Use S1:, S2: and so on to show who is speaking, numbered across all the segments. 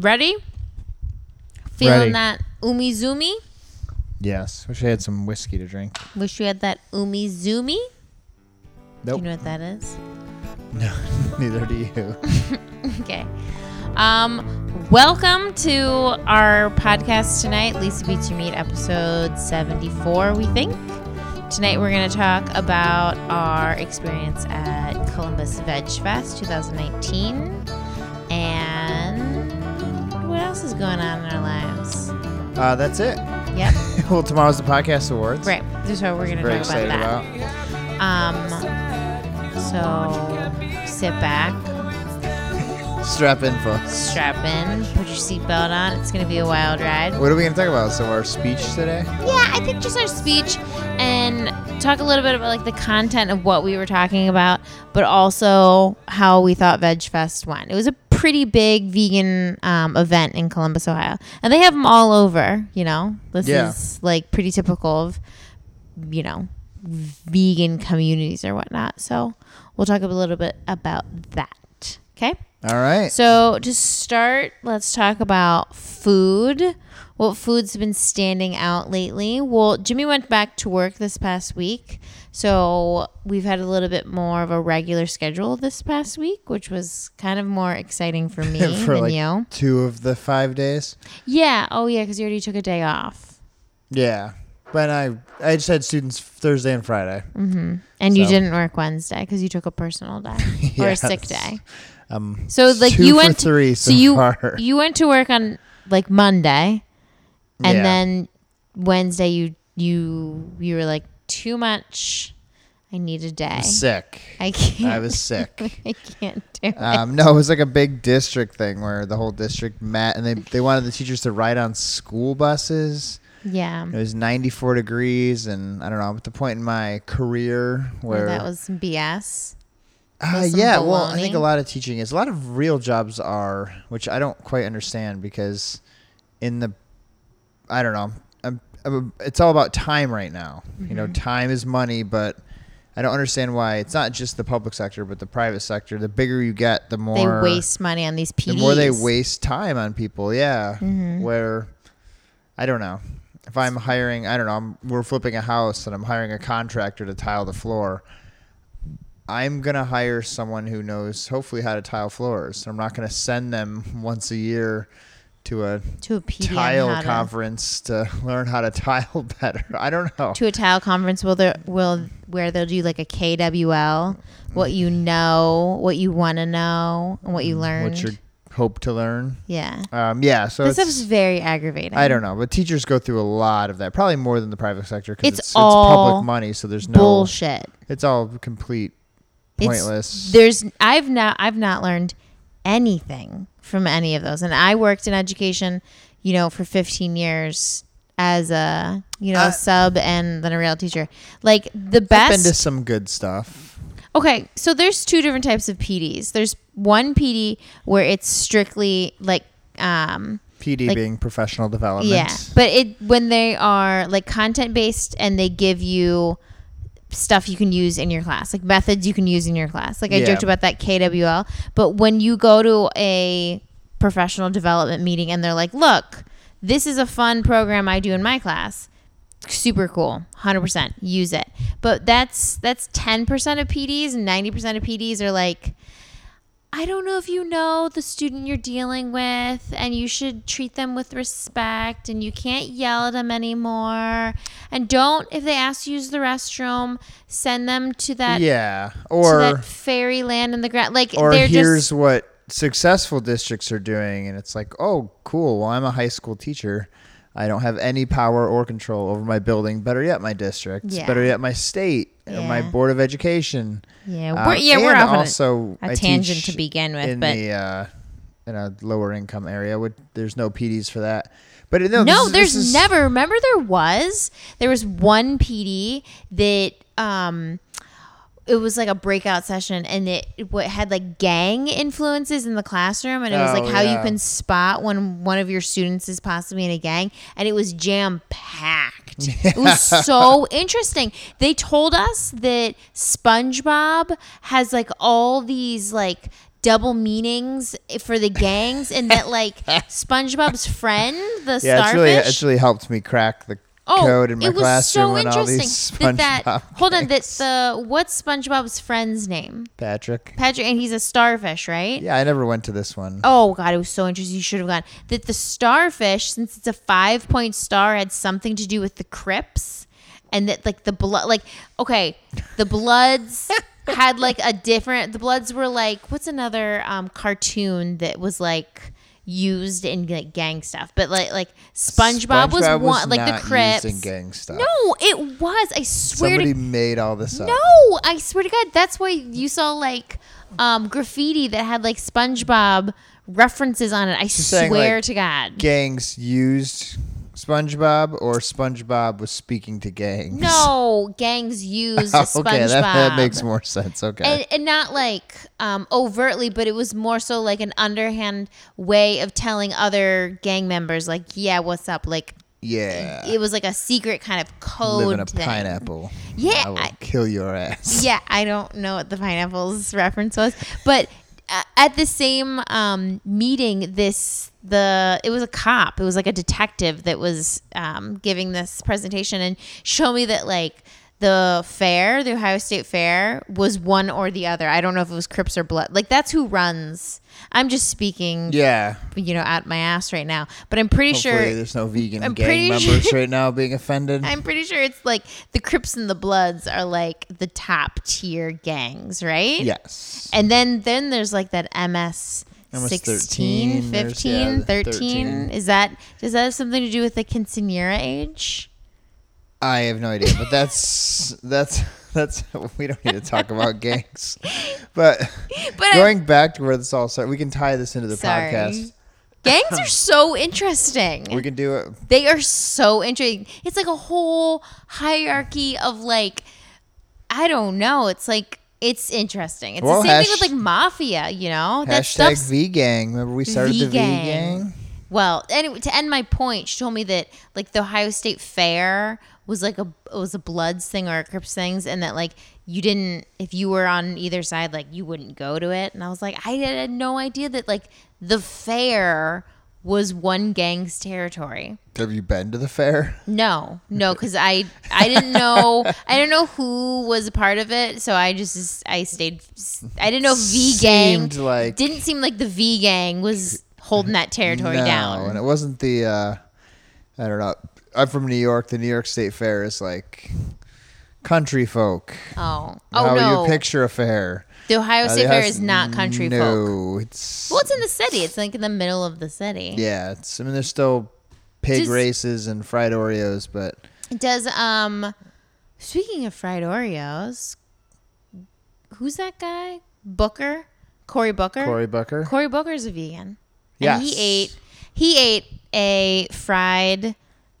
S1: Ready? Feeling
S2: Ready.
S1: that umizoomi?
S2: Yes. Wish I had some whiskey to drink.
S1: Wish you had that umizoomi. Do you know what that is?
S2: No, neither do you.
S1: Okay. Um, welcome to our podcast tonight, Lisa Beats Your Meat, episode 74, we think. Tonight we're going to talk about our experience at Columbus Veg Fest 2019 going on in our lives.
S2: Uh, that's it.
S1: Yep.
S2: well, tomorrow's the podcast awards.
S1: Right. This is what we're going to talk about that.
S2: about.
S1: Um, so sit back,
S2: Strap in, folks.
S1: strap in, put your seatbelt on. It's going to be a wild ride.
S2: What are we going to talk about? So, our speech today?
S1: Yeah, I think just our speech and talk a little bit about like the content of what we were talking about, but also how we thought Veg Fest went. It was a pretty big vegan um, event in Columbus, Ohio, and they have them all over. You know, this
S2: Yeah.
S1: is like pretty typical of you know vegan communities or whatnot. So we'll talk a little bit about that. Okay.
S2: All right.
S1: So to start, let's talk about food. What foods have been standing out lately? Well, Jimmy went back to work this past week, so we've had a little bit more of a regular schedule this past week, which was kind of more exciting for me
S2: For
S1: than
S2: like
S1: you.
S2: two of the five days.
S1: Yeah. Oh, yeah, because you already took a day off,
S2: Yeah. But I I just had students Thursday and Friday.
S1: and you didn't work Wednesday because you took a personal day or a sick day.
S2: Um,
S1: So like you went
S2: three
S1: so
S2: so
S1: you
S2: far.
S1: you went to work on like Monday, and
S2: Yeah.
S1: then Wednesday you you you were like too much. I need a day.
S2: sick.
S1: I can't.
S2: I was sick.
S1: I can't do it.
S2: Um, no, it was like a big district thing where the whole district met, and they they wanted the teachers to ride on school buses.
S1: yeah.
S2: It was 94 degrees, and I don't know. I'm at the point in my career
S1: Where
S2: where
S1: that was some BS.
S2: Uh, yeah, well, I think a lot of teaching is a lot of real jobs are, which I don't quite understand because in the, I don't know, it's all about time right now. You
S1: Mm-hmm.
S2: know, time is money, but I don't understand why it's not just the public sector, but the private sector. The bigger you get, the more
S1: They waste money on these PDs.
S2: the more they waste time on people. Yeah,
S1: Mm-hmm.
S2: where I don't know if I'm hiring. I don't know. I'm, we're flipping a house and I'm hiring a contractor to tile the floor. I'm gonna hire someone who knows hopefully how to tile floors. I'm not gonna send them once a year to a
S1: to a PD on
S2: tile
S1: how to-
S2: conference to learn how to tile better. I don't know.
S1: to a tile conference will there will where they'll do like a KWL, what you know, what you want to know, and what you learned.
S2: What you hope to learn.
S1: yeah,
S2: Um, yeah. So
S1: this
S2: it's,
S1: stuff's very aggravating.
S2: I don't know, but teachers go through a lot of that, probably more than the private sector because
S1: It's
S2: it's, it's,
S1: all
S2: public money, so there's no.
S1: bullshit.
S2: It's all complete
S1: It's-
S2: pointless.
S1: There's I've not I've not learned anything from any of those, and I worked in education, you know, for 15 years as a you know
S2: Uh,
S1: sub and then a real teacher. Like the
S2: I've
S1: best
S2: been to some good stuff.
S1: Okay, so there's two different types of PDs. There's one PD where it's strictly like um
S2: PD
S1: Like-
S2: being professional development.
S1: yeah, but it when they are like content based and they give you stuff you can use in your class, like methods you can use in your class. Like I
S2: Yeah.
S1: joked about that KWL, but when you go to a professional development meeting and they're like, "Look, this is a fun program I do in my class." Super cool. 100% use it. But that's that's 10% of PDs and 90% of PDs are like I don't know if you know the student you're dealing with, and you should treat them with respect, and you can't yell at them anymore. And don't, if they ask you to use the restroom, send them to that
S2: yeah.
S1: to
S2: Or
S1: that fairyland in the ground. Like
S2: or
S1: they're
S2: here's
S1: just
S2: what successful districts are doing, and it's like, oh, cool. Well, I'm a high school teacher. I don't have any power or control over my building. Better yet, my district.
S1: Yeah.
S2: Better yet, my state or my board of education.
S1: yeah,
S2: Um,
S1: we're, yeah, we're off on a-
S2: also
S1: tangent to begin with,
S2: in
S1: but
S2: the uh, in a lower income area. Would there's no PDs for that? But no,
S1: No,
S2: this
S1: there's
S2: this is-
S1: never. Remember, there was there was one PD that um, it was like a breakout session, and it, it had like gang influences in the classroom, and it was
S2: Oh,
S1: like how you can spot when one of your students is possibly in a gang, and it was jam packed. It was so interesting. They told us that SpongeBob has like all these like double meanings for the gangs, and that like SpongeBob's friend, the
S2: Yeah, it's
S1: starfish.
S2: really it's really helped me crack the
S1: Oh,
S2: code in my
S1: it was
S2: classroom
S1: so
S2: and all
S1: interesting.
S2: these
S1: that, that hold on, that the what's SpongeBob's friend's name?
S2: Patrick.
S1: Patrick, and he's a starfish, right?
S2: Yeah, I never went to this one.
S1: Oh god, it was so interesting. You should have gone. That the starfish, since it's a five point star, had something to do with the Crips, and that like the blood, like okay, the Bloods had like a different. The Bloods were like what's another um, cartoon that was like used in like gang stuff, but like like SpongeBob, was one like the Crips.
S2: used in gang stuff.
S1: No, it was. I swear
S2: Somebody
S1: to
S2: made all this up.
S1: no, I swear to God, that's why you saw like um, graffiti that had like SpongeBob references on it. I
S2: saying,
S1: swear
S2: like,
S1: to God.
S2: Gangs used SpongeBob, or SpongeBob was speaking to gangs.
S1: No, gangs used
S2: okay,
S1: SpongeBob.
S2: that, that makes more sense. Okay.
S1: And, and not like um, overtly, but it was more so like an underhand way of telling other gang members, like, yeah, what's up? Like,
S2: yeah.
S1: it was like a secret kind of code
S2: Live in a
S1: thing.
S2: pineapple.
S1: Yeah,
S2: I will
S1: I-
S2: kill your ass.
S1: Yeah, I don't know what the pineapples reference was, but at the same um, meeting, this the it was a cop. It was like a detective that was um, giving this presentation and show me that like the fair, the Ohio State Fair, was one or the other. I don't know if it was Crips or Blood. Like that's who runs. I'm just speaking,
S2: Yeah.
S1: you know, at my ass right now. But I'm pretty
S2: Hopefully
S1: sure
S2: there's no vegan
S1: I'm
S2: gang members
S1: sure-
S2: right now being offended.
S1: I'm pretty sure it's like the Crips and the Bloods are like the top tier gangs, right?
S2: yes.
S1: And then then there's like that MS,
S2: MS
S1: 16,
S2: 13,
S1: 15,
S2: yeah,
S1: 13.
S2: 13.
S1: Is that does that have something to do with the quinceanera age?
S2: I have no idea, but that's that's that's we don't need to talk about gangs. But
S1: But I-
S2: going back to where this all started, we can tie this into the
S1: Sorry.
S2: podcast.
S1: gangs are so interesting.
S2: We can do it.
S1: they are so interesting. It's like a whole hierarchy of like I don't know. It's like it's interesting. It's
S2: Well,
S1: the same
S2: hash-
S1: thing with like mafia, you know? That
S2: Hashtag V gang. Remember we started the V gang?
S1: Well, anyway, to end my point, she told me that like the Ohio State Fair was like a it was a Bloods thing or a Crips things, and that like you didn't if you were on either side, like you wouldn't go to it. And I was like, I had no idea that like the fair was one gang's territory.
S2: Have you been to the fair?
S1: No, no, because I I didn't know I didn't know who was a part of it, so I just I stayed. I didn't know V gang
S2: like-
S1: didn't seem like the V gang was holding that territory
S2: no,
S1: down.
S2: and it wasn't the. uh I don't know. I'm from New York. The New York State Fair is like country folk.
S1: Oh, oh
S2: How
S1: no!
S2: you picture a fair?
S1: the Ohio
S2: Uh,
S1: State
S2: it
S1: Fair
S2: has-
S1: is not country folk.
S2: No, it's
S1: Well, it's in the city. It's like in the middle of the city.
S2: yeah. It's I mean, there's still pig
S1: Just-
S2: races and fried Oreos, but
S1: Does um, speaking of fried Oreos, who's that guy? Booker, Cory Booker.
S2: Cory Booker.
S1: Cory Booker is a vegan. And he ate he ate a fried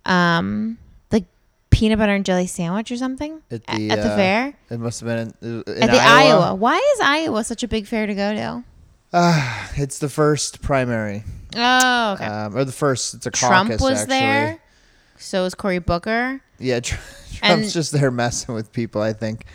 S1: um like peanut butter and jelly sandwich or something
S2: At the,
S1: at the
S2: uh,
S1: fair
S2: It must have been in, in
S1: at the
S2: Iowa.
S1: Iowa. Why is Iowa such a big fair to go to?
S2: Ah, it's the first primary,
S1: Oh, okay.
S2: um, or the first. It's a caucus.
S1: Trump
S2: caucus,
S1: was
S2: actually.
S1: there. So was Cory Booker.
S2: Yeah, Tr-
S1: And-
S2: Trump's just there messing with people, I think.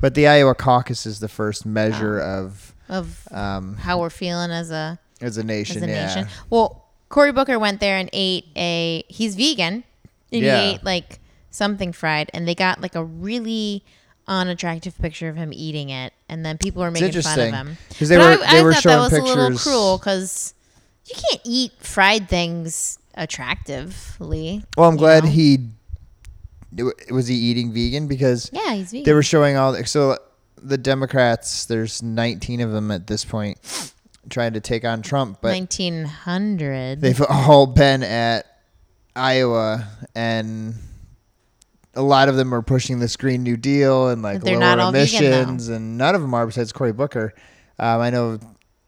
S2: But the Iowa caucus is the first measure of
S1: Of
S2: um,
S1: how we're feeling as a
S2: as a nation.
S1: as a
S2: yeah.
S1: nation. Well, Cory Booker went there and ate a. He's vegan, and
S2: Yeah.
S1: he ate like something fried, and they got like a really unattractive picture of him eating it, and then people were making fun of him.
S2: because they
S1: But
S2: were
S1: I,
S2: they
S1: I
S2: were
S1: thought
S2: showing
S1: that was
S2: pictures.
S1: a little cruel because you can't eat fried things attractively.
S2: Well, I'm glad
S1: know?
S2: he was he eating vegan because
S1: Yeah, he's vegan.
S2: they were showing all the, so the Democrats. There's 19 of them at this point trying to take on Trump, but
S1: nineteen hundred.
S2: they've all been at Iowa and. A lot of them are pushing this Green New Deal and like
S1: they're
S2: lower
S1: all vegan,
S2: emissions, and none of them are besides Cory Booker. Um, I know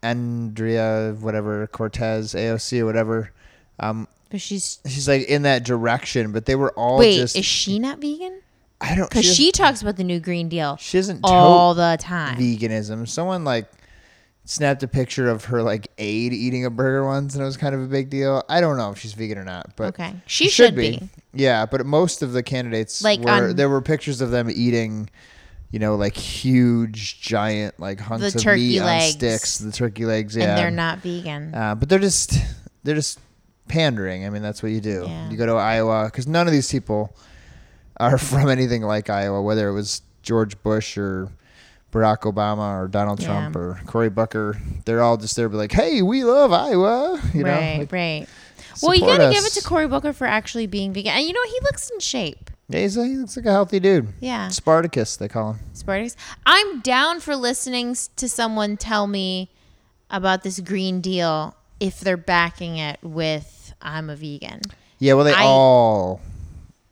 S2: Andrea, whatever Cortez, AOC or whatever. Um,
S1: But she's
S2: she's like in that direction, but they were all
S1: wait.
S2: just.
S1: is she not vegan?
S2: I don't
S1: Because
S2: she,
S1: she talks about the new Green Deal
S2: she doesn't
S1: all the time.
S2: veganism. Someone like snapped a picture of her like aide eating a burger once, and it was kind of a big deal. I don't know if she's vegan or not, but
S1: okay, she, should be.
S2: Yeah, but most of the candidates
S1: Like
S2: were
S1: on-
S2: there were pictures of them eating you know, like huge, giant, like hunks
S1: The
S2: of meat
S1: legs.
S2: on sticks. The turkey legs, yeah.
S1: And they're not vegan.
S2: Uh, but they're just they're just pandering. I mean, that's what you do.
S1: Yeah.
S2: You go to Iowa because none of these people are from anything like Iowa, whether it was George Bush or Barack Obama or Donald Trump
S1: Yeah.
S2: or Cory Booker. They're all just there, be like, "Hey, we love Iowa," you know.
S1: right,
S2: like,
S1: right. Well, you gotta give it to Cory Booker for actually being vegan. And you know, he looks in shape.
S2: Yeah, he's a, he looks like a healthy dude.
S1: Yeah.
S2: Spartacus, they call him.
S1: Spartacus. I'm down for listening to someone tell me about this Green Deal if they're backing it with I'm a vegan.
S2: Yeah, well, they
S1: I-
S2: all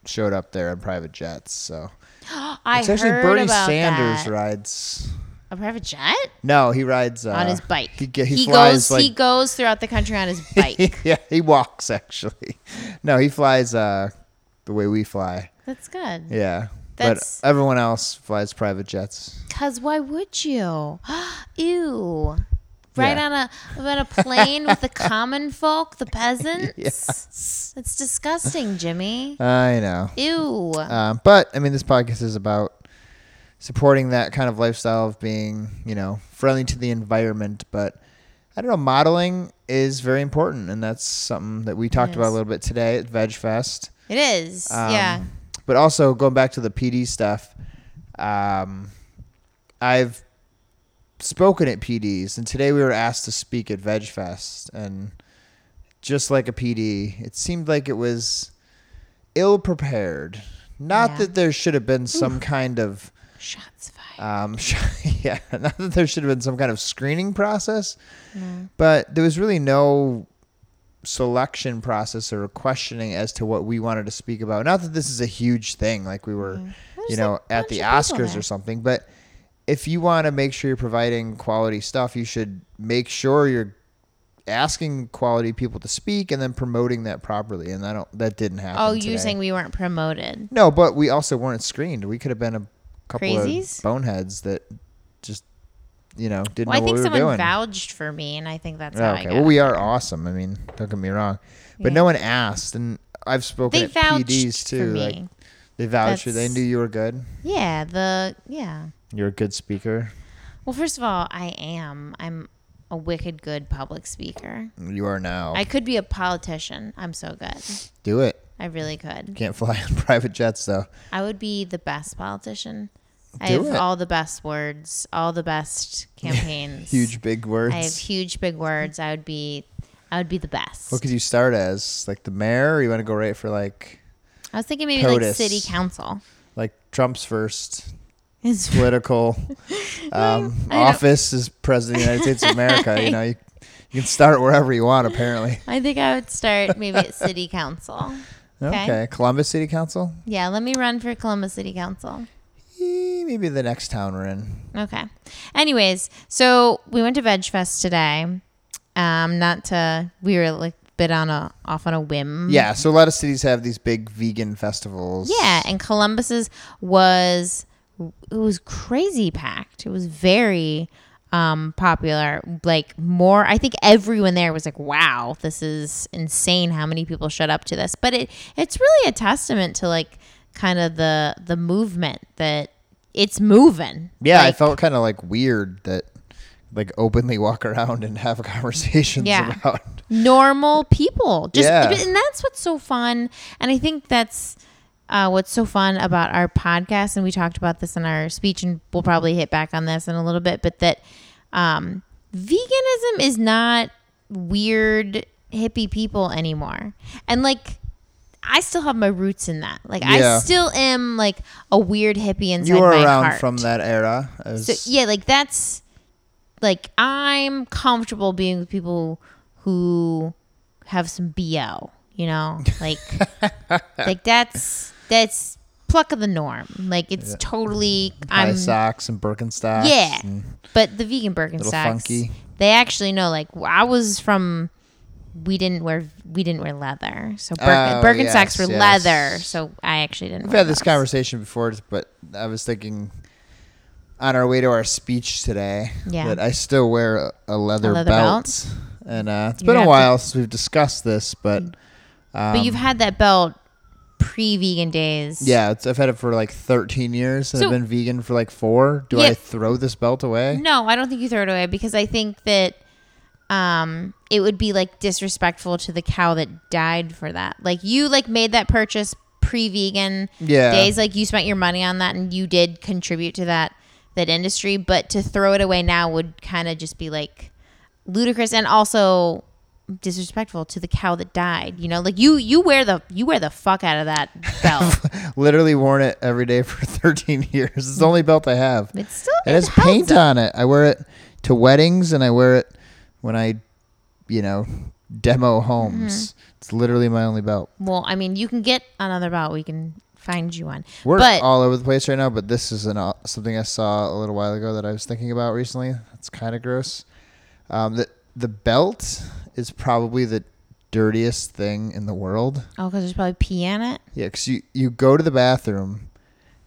S2: showed up there in private jets. So
S1: I
S2: it's actually
S1: heard
S2: Bernie
S1: about
S2: Sanders
S1: that.
S2: rides.
S1: A private jet
S2: No, he rides uh,
S1: on his bike.
S2: He, he,
S1: he goes.
S2: like
S1: he goes throughout the country on his bike.
S2: yeah, he walks actually. No, he flies uh, the way we fly.
S1: That's good.
S2: Yeah,
S1: That's-
S2: but everyone else flies private jets.
S1: Cause why would you? Ew. Right
S2: Yeah.
S1: on a on a plane with the common folk, the peasants.
S2: Yes.
S1: That's disgusting, Jimmy.
S2: I know.
S1: Ew.
S2: Um, but I mean, this podcast is about supporting that kind of lifestyle of being, you know, friendly to the environment. But I don't know, modeling is very important, and that's something that we talked about a little bit today at Veg Fest.
S1: it is.
S2: Um,
S1: yeah.
S2: But also going back to the PD stuff, um, I've spoken at PDs, and today we were asked to speak at VegFest, and just like a PD, it seemed like it was ill prepared. Not
S1: Yeah.
S2: that there should have been some kind of
S1: Shots fired.
S2: um, yeah, not that there should have been some kind of screening process,
S1: No.
S2: but there was really no selection process or questioning as to what we wanted to speak about. Not that this is a huge thing, like we were,
S1: There's
S2: you know, at the Oscars or something, but if you want to make sure you're providing quality stuff, you should make sure you're asking quality people to speak and then promoting that properly. And I don't, that didn't happen.
S1: Oh, you're saying we weren't promoted?
S2: no, but we also weren't screened. We could have been a couple
S1: Crazies?
S2: of boneheads that just, you know, didn't
S1: Well, I
S2: know
S1: think
S2: what we were
S1: someone vouched for me, and I think that's how I
S2: okay.
S1: got.
S2: Well, we are awesome. I mean, don't get me wrong, but
S1: Yeah.
S2: no one asked, and I've spoken
S1: They
S2: at PDs
S1: for
S2: too.
S1: me.
S2: Like they vouched for. They knew you were good.
S1: yeah. The yeah.
S2: You're a good speaker.
S1: Well, first of all, I am. I'm a wicked good public speaker.
S2: You are now.
S1: I could be a politician. I'm so good.
S2: Do it.
S1: I really could.
S2: Can't fly on private jets though.
S1: I would be the best politician.
S2: Do I
S1: have
S2: it.
S1: all the best words, all the best campaigns.
S2: Huge big words.
S1: I have huge big words. I would be I would be the best.
S2: What could you start as? Like the mayor? Or you want to go right for like
S1: I was thinking maybe like city council.
S2: like Trump's first
S1: It's
S2: political um, office as president of the United States of America? You know, you, you can start wherever you want. Apparently.
S1: I think I would start maybe at city council.
S2: Okay.
S1: Okay.
S2: Columbus City Council.
S1: Yeah, let me run for Columbus City Council.
S2: Eh, Maybe the next town we're in.
S1: Okay. Anyways, so we went to Veg Fest today. Um, not to we were like bit on a off on a whim.
S2: Yeah, so a lot of cities have these big vegan festivals.
S1: Yeah, and Columbus's was it was crazy packed. It was very um popular. Like more I think everyone there was like, "Wow, this is insane how many people showed up to this." But it it's really a testament to like kind of the the movement that it's moving.
S2: Yeah, I felt kind of like weird that like openly walk around and have conversations
S1: Yeah.
S2: about.
S1: normal people. Just
S2: Yeah.
S1: and that's what's so fun. And I think that's uh, what's so fun about our podcast. And we talked about this in our speech, and we'll probably hit back on this in a little bit. But that um, veganism is not weird hippie people anymore. And like. I still have my roots in that. Like
S2: Yeah.
S1: I still am like a weird hippie inside
S2: You were
S1: my
S2: around
S1: heart.
S2: from that era. As,
S1: So yeah, like that's like I'm comfortable being with people who have some bo. You know, like like that's that's pluck of the norm. Like it's totally
S2: high
S1: I'm
S2: socks and Birkenstocks.
S1: Yeah. but the vegan Birkenstocks,
S2: funky.
S1: they actually know. Like I was from, we didn't wear we didn't wear leather, so Bir-
S2: Oh,
S1: Birkenstocks
S2: yes,
S1: were
S2: yes.
S1: leather. So I actually didn't.
S2: We've had this conversation before, but I was thinking on our way to our speech today
S1: Yeah.
S2: that I still wear a, a leather,
S1: leather
S2: belt.
S1: belt?
S2: And uh, it's
S1: You
S2: been a
S1: have to-
S2: while since we've discussed this, but um,
S1: But you've had that belt pre-vegan days.
S2: Yeah, it's, I've had it for like 13 years and
S1: So-
S2: I've been vegan for like four. Do
S1: Yeah.
S2: I throw this belt away?
S1: No, I don't think you throw it away because I think that um it would be like disrespectful to the cow that died for that. Like you like made that purchase pre-vegan
S2: Yeah.
S1: days like you spent your money on that and you did contribute to that that industry, but to throw it away now would kind of just be like ludicrous and also disrespectful to the cow that died. You know, like you you wear the you wear the fuck out of that belt.
S2: Literally worn it every day for 13 years. It's the only belt I have.
S1: it's still
S2: It has paint
S1: up.
S2: on it. I wear it to weddings and I wear it when I, you know, demo homes.
S1: Mm-hmm.
S2: It's literally my only belt.
S1: Well, I mean, you can get another belt. We can find you one.
S2: We're
S1: but
S2: all over the place right now, but this is an, uh, something I saw a little while ago that I was thinking about recently. It's kind of gross. Um, the the belt is probably the dirtiest thing in the world.
S1: oh, because there's probably pee in it.
S2: Yeah, 'cause you you go to the bathroom,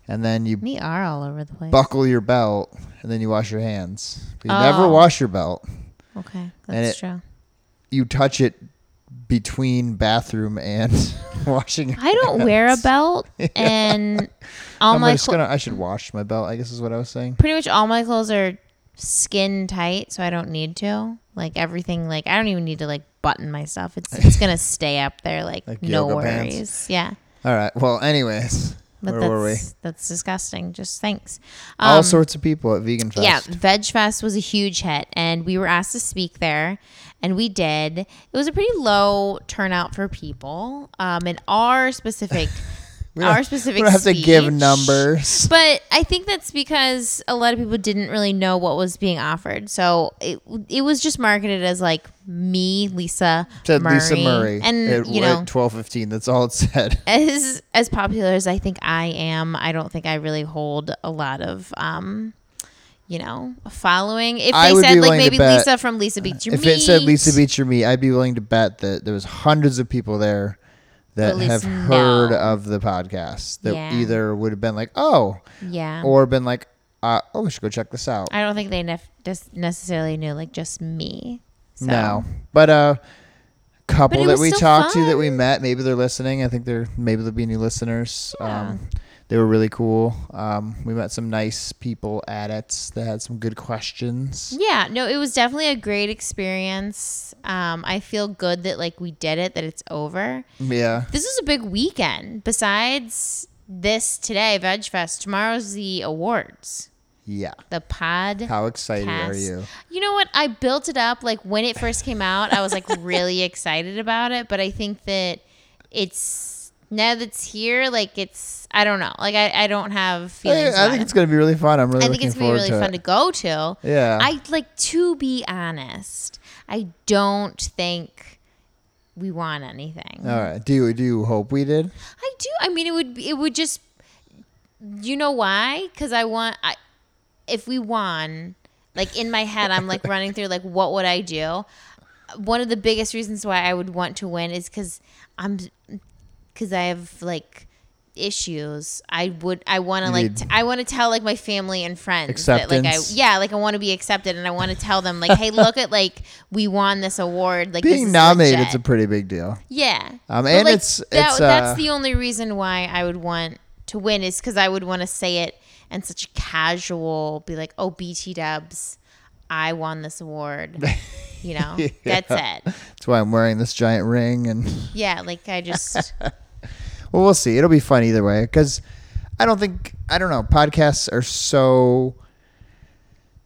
S2: and then you
S1: We are all over the place.
S2: buckle your belt, and then you wash your hands. But you never
S1: Oh.
S2: wash your belt.
S1: Okay, that's
S2: it-
S1: true.
S2: You touch it between bathroom and washing. your
S1: I don't wear a belt, and all
S2: I'm
S1: my
S2: just
S1: clo-
S2: gonna. I should wash my belt. I guess is what I was saying.
S1: pretty much all my clothes are skin tight, so I don't need to. Like everything, like I don't even need to like button my stuff. It's it's gonna stay up there, like,
S2: Like
S1: no worries.
S2: pants?
S1: Yeah,
S2: All right. Well, anyways,
S1: but
S2: where
S1: that's
S2: were we?
S1: that's disgusting. Just thanks.
S2: All
S1: Um,
S2: sorts of people at Vegan Fest.
S1: Yeah, Veg Fest was a huge hit, and we were asked to speak there, and we did. It was a pretty low turnout for people. Um, in our specific,
S2: We
S1: our specific,
S2: We don't have to give numbers.
S1: But I think that's because a lot of people didn't really know what was being offered. So it it was just marketed as like me, Lisa,
S2: Said
S1: Murray,
S2: Lisa Murray.
S1: and
S2: at,
S1: you know,
S2: twelve fifteen. That's all it said.
S1: as as popular as I think I am, I don't think I really hold a lot of um, you know, following. If
S2: I
S1: they said like maybe Lisa from Lisa Beats Your
S2: if
S1: Meat,
S2: it said Lisa Beats Your Meat, I'd be willing to bet that there was hundreds of people there that
S1: at
S2: have heard
S1: know.
S2: of the podcast that
S1: Yeah.
S2: either would have been like, oh,
S1: yeah,
S2: or been like, uh, oh, we should go check this out.
S1: I don't think they nef- just necessarily knew like just me. So.
S2: No, but uh, couple
S1: But
S2: that we talked to that we met, maybe they're listening. I think they're maybe there'll be new listeners.
S1: Yeah.
S2: Um, they were really cool. Um, we met some nice people at it that had some good questions.
S1: Yeah, no, it was definitely a great experience. Um, I feel good that like we did it, that it's over.
S2: Yeah,
S1: This is a big weekend. Besides this today, Veg Fest, tomorrow's the awards.
S2: yeah.
S1: The pod.
S2: How excited are you?
S1: You know what? I built it up like when it first came out. I was like really excited about it, but I think that it's now that it's here, like it's I don't know, like I, I don't have
S2: I,
S1: feelings.
S2: I
S1: about
S2: think
S1: it.
S2: it's gonna be really fun. I'm really
S1: I think it's gonna be really
S2: to
S1: fun
S2: it.
S1: to go to.
S2: Yeah.
S1: I like to be honest. I don't think we want anything.
S2: All right. Do you do you hope we did?
S1: I do. I mean, it would it would just. You know why? Because I want. I if we won, like in my head, I'm like running through like what would I do. One of the biggest reasons why I would want to win is because I'm because I have like issues. I would I want to like t- I want to tell like my family and friends that like I yeah like I want to be accepted and I want to tell them like hey look at like we won this award like this
S2: Being
S1: is
S2: nominated
S1: legit.
S2: is a pretty big deal.
S1: Yeah.
S2: Um, and
S1: like,
S2: it's-
S1: that,
S2: it's,
S1: that's
S2: uh,
S1: the only reason why I would want to win is because I would want to say it in such a casual, be like, "Oh, BT Dubs, I won this award." You know, that's it.
S2: That's why I'm wearing this giant ring and.
S1: Yeah, like I just
S2: Well, we'll see. It'll be fun either way because I don't think I don't know. Podcasts are so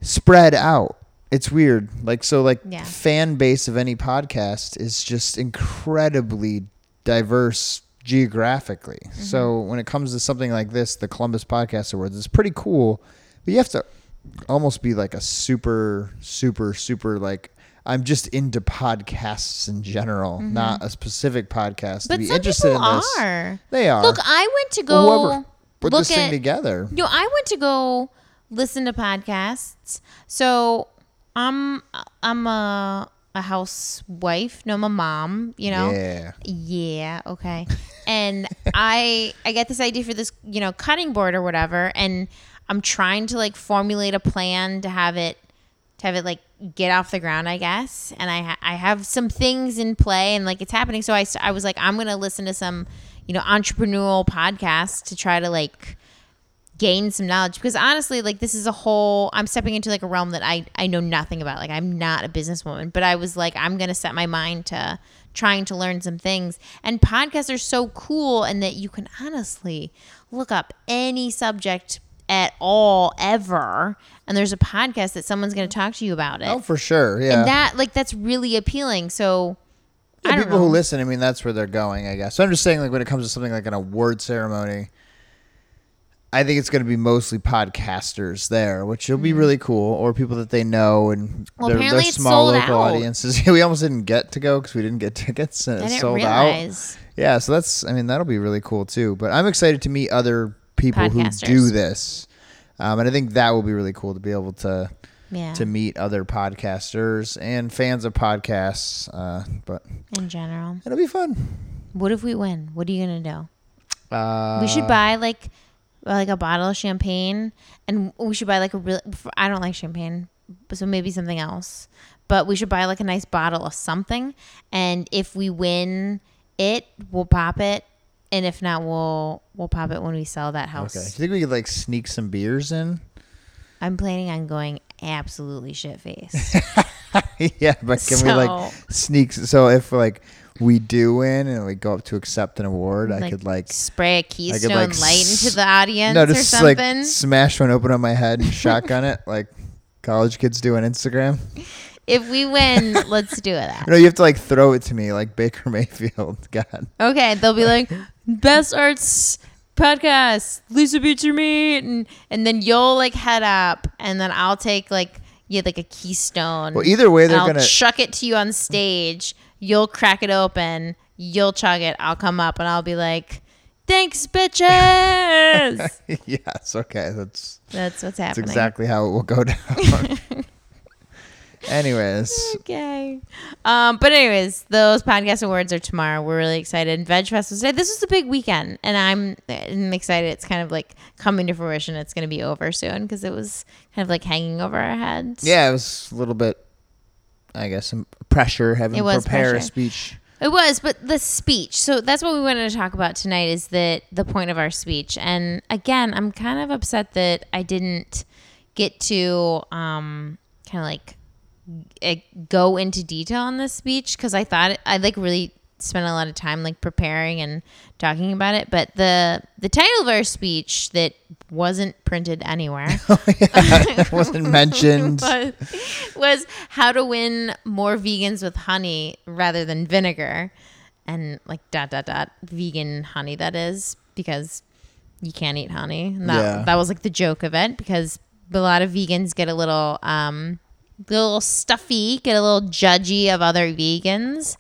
S2: spread out. It's weird. Like so, like
S1: Yeah.
S2: fan base of any podcast is just incredibly diverse geographically.
S1: Mm-hmm.
S2: So when it comes to something like this, the Columbus Podcast Awards, it's pretty cool. But you have to almost be like a super, super, super like. I'm just into podcasts in general, not a specific podcast
S1: Mm-hmm. but
S2: to be
S1: some
S2: interested
S1: people
S2: in this.
S1: are.
S2: They are.
S1: Look, I went to go
S2: put this thing
S1: at
S2: together.
S1: No, I went to go listen to podcasts. So I'm I'm a a housewife. No, I'm a mom. You know.
S2: Yeah.
S1: Yeah, okay. And I I get this idea for this, you know, cutting board or whatever, and I'm trying to like formulate a plan to have it to have it like get off the ground, I guess. And I ha- I have some things in play and like it's happening. So I I was like I'm going to listen to some, you know, entrepreneurial podcasts to try to like gain some knowledge because honestly like this is a whole i'm stepping into like a realm that i i know nothing about like i'm not a businesswoman but i was like i'm gonna set my mind to trying to learn some things and podcasts are so cool and that you can honestly look up any subject at all ever and there's a podcast that someone's gonna talk to you about it
S2: Oh, for sure. Yeah.
S1: and that like that's really appealing so
S2: Yeah,
S1: I don't
S2: people
S1: know.
S2: who listen, I mean, that's where they're going, I guess. So I'm just saying, like, when it comes to something like an award ceremony, I think it's going to be mostly podcasters there, which will be mm. really cool, or people that they know and.
S1: Well,
S2: they're,
S1: apparently
S2: they're
S1: it's
S2: small
S1: sold
S2: local
S1: out.
S2: audiences. we almost didn't get to go because we didn't get tickets and
S1: i
S2: it's
S1: didn't
S2: sold out.
S1: realize
S2: Yeah, so that's, I mean, that'll be really cool too. But I'm excited to meet other people who do this. Um, and I think that will be really cool to be able to
S1: yeah
S2: to meet other podcasters and fans of podcasts. Uh, but
S1: in general
S2: it'll be fun.
S1: what if we win what are you gonna do
S2: Uh,
S1: We should buy like like a bottle of champagne, and we should buy like a real. I don't like champagne, so maybe something else. But we should buy like a nice bottle of something, and if we win it, we'll pop it, and if not, we'll we'll pop it when we sell that house.
S2: Okay. Do you think we could like sneak some beers in?
S1: I'm planning on going absolutely shit face.
S2: yeah, but can we like sneak? So if like we do win and we go up to accept an award, I could like
S1: spray a Keystone
S2: like,
S1: light
S2: s-
S1: into the audience
S2: no,
S1: or
S2: just
S1: something.
S2: like smash one open on my head and shotgun it like college kids do on Instagram.
S1: if we win, let's do that.
S2: No, you have to like throw it to me like Baker Mayfield. God.
S1: Okay, they'll be like, best arts podcast, Lisa beats your meat, and and then you'll like head up, and then I'll take like you like a keystone.
S2: Well, either way, they're
S1: I'll
S2: gonna.
S1: chuck it to you on stage. You'll crack it open. You'll chug it. I'll come up and I'll be like, "Thanks, bitches."
S2: yes. Okay. That's
S1: That's what's happening.
S2: that's exactly how it will go down. Anyways,
S1: Okay. Um, but anyways, those podcast awards are tomorrow. We're really excited. Veg Fest was today. This is a big weekend, and I'm, I'm excited. It's kind of like coming to fruition. It's going to be over soon because it was kind of like hanging over our heads.
S2: yeah, it was a little bit. I guess some pressure having to
S1: was
S2: prepare a speech.
S1: It was, but the speech. So that's what we wanted to talk about tonight is that the point of our speech. And again, I'm kind of upset that I didn't get to um, kind of like go into detail on this speech because I thought I like really spent a lot of time like preparing and talking about it. But the the title of our speech that wasn't printed anywhere
S2: it wasn't mentioned.
S1: was, was how to win more vegans with honey rather than vinegar and like dot dot dot vegan honey that is because you can't eat honey and that,
S2: Yeah.
S1: that was like the joke of it because a lot of vegans get a little um a little stuffy get a little judgy of other vegans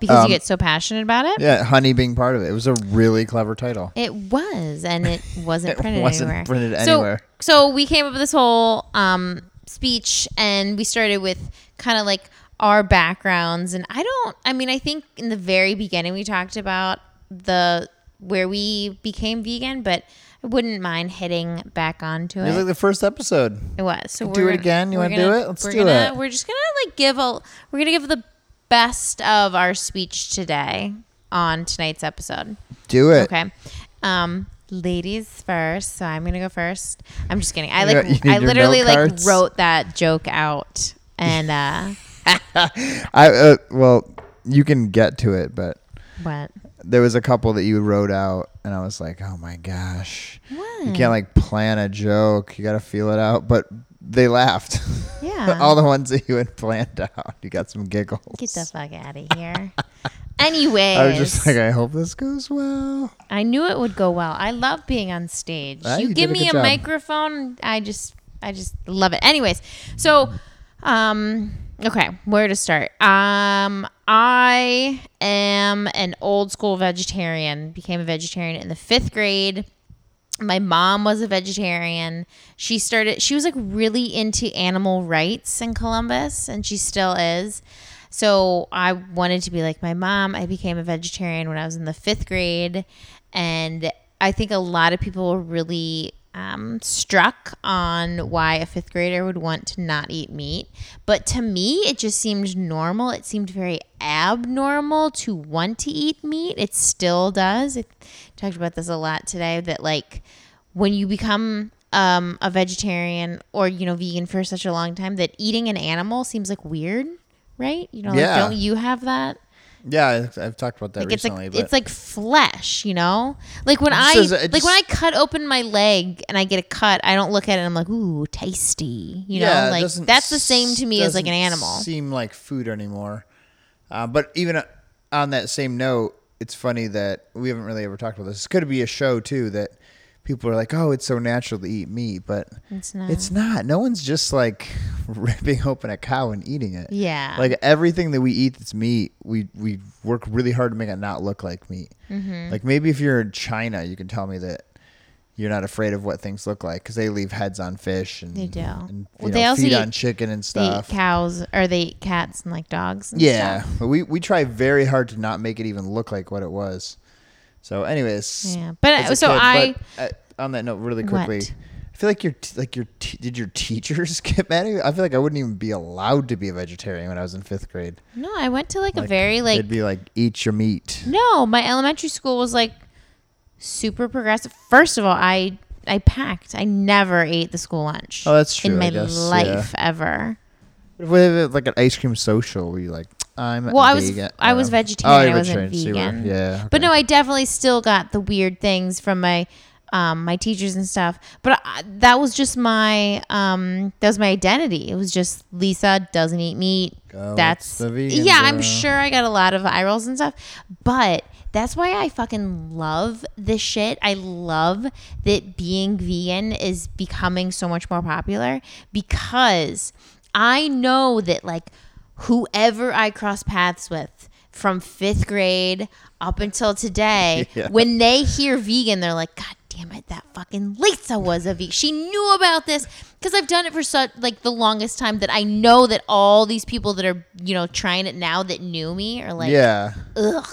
S1: because
S2: Um,
S1: you get so passionate about it
S2: Yeah, honey being part of it. It was a really clever title.
S1: it was, and it wasn't
S2: It
S1: printed
S2: wasn't
S1: anywhere.
S2: printed
S1: So-
S2: anywhere.
S1: So we came up with this whole um, speech, and we started with kind of like our backgrounds. And I don't, I mean, I think in the very beginning we talked about the where we became vegan, but I wouldn't mind hitting back onto
S2: It was like the first episode.
S1: It was. So
S2: Do it again? You wanna do it? Let's
S1: we're
S2: do
S1: gonna,
S2: it.
S1: We're just gonna like give a. We're gonna give the best of our speech today on tonight's episode.
S2: Do it.
S1: Okay. Um, ladies first. So I'm gonna go first. I'm just kidding. I
S2: You
S1: like.
S2: you
S1: I literally like wrote that joke out, and uh,
S2: I uh, well, you can get to it, but
S1: what?
S2: There was a couple that you wrote out, and I was like, oh my gosh,
S1: What?
S2: you can't like plan a joke. You got to feel it out. But they laughed.
S1: Yeah.
S2: All the ones that you had planned out, you got some giggles.
S1: Get the fuck out of here. Anyways,
S2: I was just like, I hope this goes well.
S1: I knew it would go well. I love being on stage.
S2: Ah,
S1: you
S2: you
S1: give
S2: a
S1: me a
S2: job.
S1: microphone, I just I just love it. Anyways, so um okay, where to start? Um I am an old school vegetarian. Became a vegetarian in the 5th grade. My mom was a vegetarian. She started she was like really into animal rights in Columbus and she still is. So I wanted to be like my mom. I became a vegetarian when I was in the fifth grade. And I think a lot of people really um, struck on why a fifth grader would want to not eat meat. But to me, it just seemed normal. It seemed very abnormal to want to eat meat. It still does. It talked about this a lot today that, like, when you become um, a vegetarian or, you know, vegan for such a long time, that eating an animal seems like weird, right? You know, like,
S2: Yeah.
S1: don't you have that?
S2: Yeah, I've- talked about that
S1: Like it's
S2: recently.
S1: like
S2: but
S1: it's like flesh, you know. Like when I
S2: just
S1: like when I cut open my leg and I get a cut, I don't look at it. and I'm like, ooh, tasty. You
S2: Yeah,
S1: know, like that's the same to me as like an
S2: doesn't
S1: animal.
S2: Seem like food anymore. Uh, but even uh, on that same note, it's funny that we haven't really ever talked about this. This could be a show too that people are like, "Oh, it's so natural to eat meat," but
S1: It's not.
S2: it's not. No one's just like ripping open a cow and eating it.
S1: yeah.
S2: Like everything that we eat that's meat, we we work really hard to make it not look like meat.
S1: Mm-hmm.
S2: Like maybe if you're in China, you can tell me that you're not afraid of what things look like because they leave heads on fish and
S1: They do.
S2: and you
S1: Well,
S2: know,
S1: they also
S2: feed
S1: eat-
S2: on chicken and
S1: they
S2: stuff.
S1: eat cows or they eat cats and like dogs. And
S2: Yeah,
S1: stuff.
S2: but we we try very hard to not make it even look like what it was. So, anyways,
S1: Yeah. But uh, so
S2: kid-
S1: I
S2: but, uh, on that note, really quickly,
S1: What?
S2: I feel like your t- like your t- did your teachers get mad at you? I feel like I wouldn't even be allowed to be a vegetarian when I was in fifth grade.
S1: no, I went to like, a very like
S2: they'd be like, eat your meat.
S1: No, my elementary school was like super progressive. First of all, I I packed. I never ate the school lunch.
S2: Oh, that's true,
S1: In my life ever.
S2: What if like an ice cream social where you like, I'm
S1: Well, I was
S2: vegan.
S1: I was
S2: Oh.
S1: vegetarian.
S2: Oh,
S1: I wasn't
S2: so were-
S1: vegan.
S2: yeah.
S1: But no, I definitely still got the weird things from my um, my teachers and stuff. But I, that was just my um, that was my identity. It was just Lisa doesn't eat meat.
S2: Go,
S1: that's
S2: the vegan
S1: yeah. I'm sure I got a lot of eye rolls and stuff, but. That's why I fucking love this shit. I love that being vegan is becoming so much more popular because I know that like whoever I cross paths with from fifth grade up until today,
S2: Yeah.
S1: when they hear vegan, they're like, God damn it, that fucking Lisa was a vegan. She knew about this because I've done it for such like the longest time that I know that all these people that are you know trying it now that knew me are like,
S2: yeah.
S1: ugh.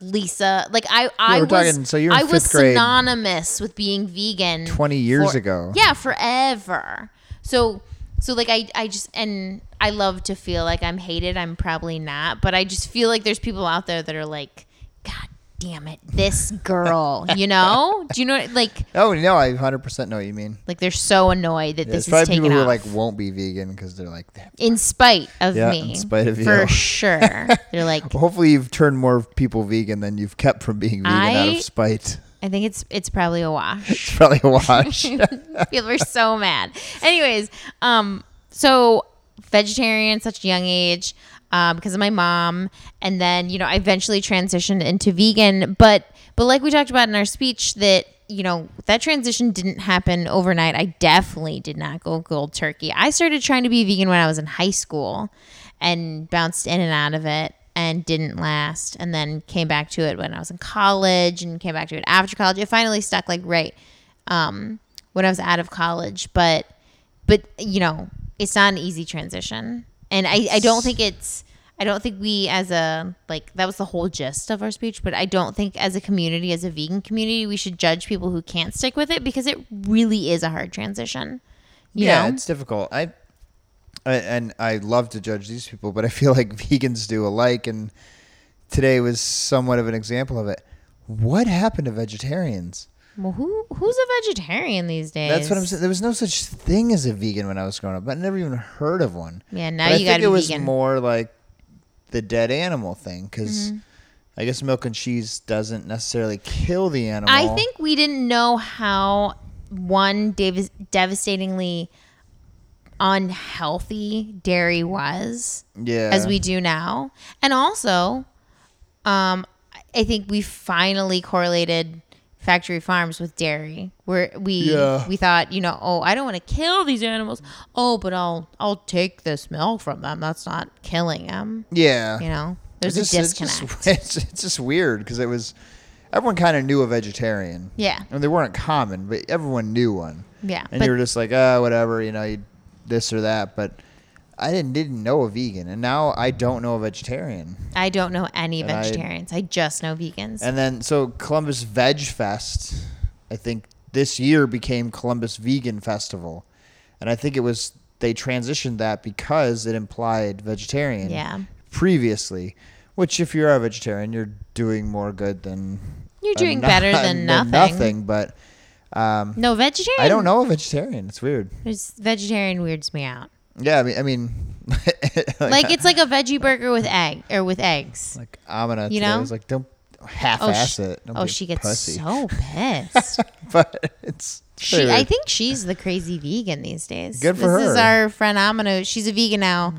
S1: Lisa, like I, I
S2: we're
S1: was,
S2: talking- so you're in
S1: I was
S2: grade
S1: synonymous with being vegan
S2: 20 years
S1: for-
S2: ago.
S1: Yeah, forever. So, so like I, I just and I love to feel like I'm hated. I'm probably not, but I just feel like there's people out there that are like, God damn it, this girl. you know? Do you know? what- Like,
S2: Oh no, I 100% know what you mean.
S1: like they're so annoyed that
S2: Yeah,
S1: this
S2: it's probably
S1: is taken
S2: people who
S1: off.
S2: like won't be vegan because they're like, that.
S1: in spite of
S2: Yeah,
S1: me,
S2: in spite of you.
S1: for sure. They're like,
S2: hopefully you've turned more people vegan than you've kept from being vegan out
S1: I-
S2: of spite.
S1: I think it's it's probably a wash.
S2: It's probably a wash.
S1: People are so mad. Anyways, um, so vegetarian such a young age um, because of my mom, and then you know I eventually transitioned into vegan. But but like we talked about in our speech, that you know that transition didn't happen overnight. I definitely did not go cold turkey. I started trying to be vegan when I was in high school, and bounced in and out of it. And didn't last, and then came back to it when I was in college, and came back to it after college. It finally stuck like right um, when I was out of college. But but you know, it's not an easy transition, and I I don't think it's. I don't think we as a like that was the whole gist of our speech, but I don't think as a community, as a vegan community, we should judge people who can't stick with it because it really is a hard transition. You
S2: yeah,
S1: know?
S2: it's difficult. I, I and I love to judge these people, but I feel like vegans do alike, and today was somewhat of an example of it. What happened to vegetarians?
S1: Well, who who's a vegetarian these days?
S2: That's what I'm saying. There was no such thing as a vegan when I was growing up. I never even heard of one.
S1: Yeah, now
S2: But I
S1: you
S2: think
S1: got to
S2: it
S1: be
S2: was more like the dead animal thing because
S1: Mm-hmm.
S2: I guess milk and cheese doesn't necessarily kill the animal.
S1: I think we didn't know how one dev- devastatingly unhealthy dairy was
S2: yeah,
S1: as we do now. And also, um, I think we finally correlated factory farms with dairy where we
S2: Yeah.
S1: we thought you know oh i don't want to kill these animals oh but i'll i'll take this milk from them that's not killing them
S2: yeah.
S1: you know there's
S2: It's
S1: a
S2: just- it's
S1: disconnect
S2: just- It's, it's just weird because it was everyone kind of knew a vegetarian.
S1: yeah
S2: I mean, they weren't common, but everyone knew one.
S1: yeah
S2: And you were just like, ah, whatever, you know, you this or that. But I didn't didn't know a vegan, and now I don't know a vegetarian.
S1: i don't know any
S2: And I-
S1: vegetarians I, just know vegans
S2: And then so Columbus Veg Fest, I think this year became Columbus Vegan Festival, and I think it was they transitioned that because it implied vegetarian.
S1: Yeah.
S2: Previously, which if you're a vegetarian, you're doing more good than
S1: You're doing better than nothing.
S2: nothing, but um,
S1: No, vegetarian.
S2: I don't know a vegetarian. It's weird.
S1: There's- vegetarian weirds me out.
S2: Yeah, I mean, I mean, like,
S1: Like it's like a veggie burger with egg or with eggs.
S2: like Amina
S1: You know?
S2: was like, don't half-ass
S1: she,
S2: it. Don't
S1: oh, she gets
S2: pussy.
S1: so pissed.
S2: but it's
S1: she, I think she's the crazy vegan these days.
S2: Good for
S1: this is our friend Amina. She's a vegan now,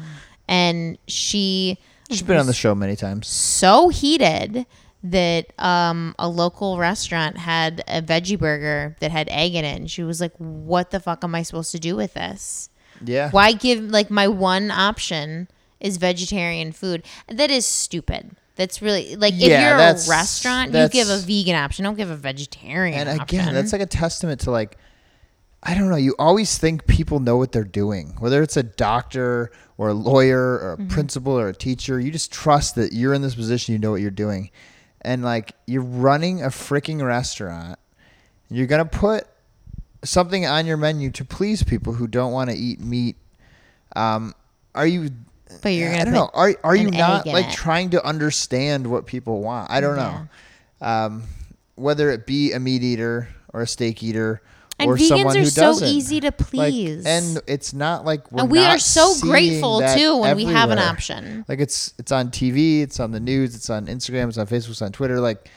S1: and she
S2: she's been on the show many times.
S1: so heated that um, a local restaurant had a veggie burger that had egg in it, and she was like, "What the fuck am I supposed to do with this?
S2: Yeah,
S1: Why give like my one option is vegetarian food? That is stupid." That's really like if you're a restaurant, you give a vegan option. Don't give a vegetarian
S2: and
S1: option.
S2: again, that's like a testament to like, I don't know. You always think people know what they're doing, whether it's a doctor or a lawyer or a
S1: Mm-hmm.
S2: principal or a teacher. You just trust that you're in this position. You know what you're doing, and like you're running a freaking restaurant. You're gonna put something on your menu to please people who don't want to eat meat. Um, are you?
S1: But you're gonna
S2: I
S1: don't
S2: know. Are are you not like
S1: it.
S2: trying to understand what people want? I don't know. Um, whether it be a meat eater or a steak eater
S1: and
S2: or
S1: vegans
S2: someone
S1: are
S2: who
S1: so
S2: doesn't.
S1: easy to
S2: Like,
S1: please.
S2: and it's not like we're
S1: and we are so grateful too when we have an option.
S2: Like it's it's on TV, it's on the news, it's on Instagram, it's on Facebook, it's on Twitter. Like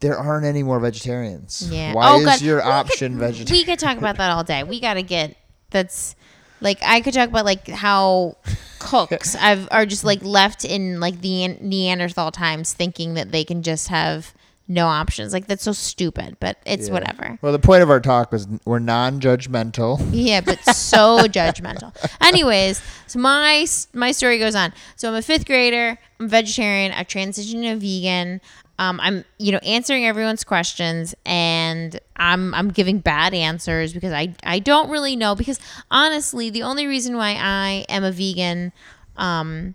S2: there aren't any more vegetarians.
S1: Yeah.
S2: Why
S1: oh,
S2: is
S1: God.
S2: your
S1: We could-
S2: option vegetarian?
S1: We could talk about that all day. We got to get that's like I could talk about like how cooks I've are just like left in like the Neanderthal times thinking that they can just have no options. Like that's so stupid, but it's
S2: Yeah.
S1: whatever.
S2: Well, the point of our talk was we're non-judgmental.
S1: Yeah, but so judgmental. Anyways, so my my story goes on. So I'm a fifth grader. I'm vegetarian. I transitioned to vegan. Um, I'm you know answering everyone's questions, and I'm I'm giving bad answers because I I don't really know. Because honestly, the only reason why I am a vegan, um,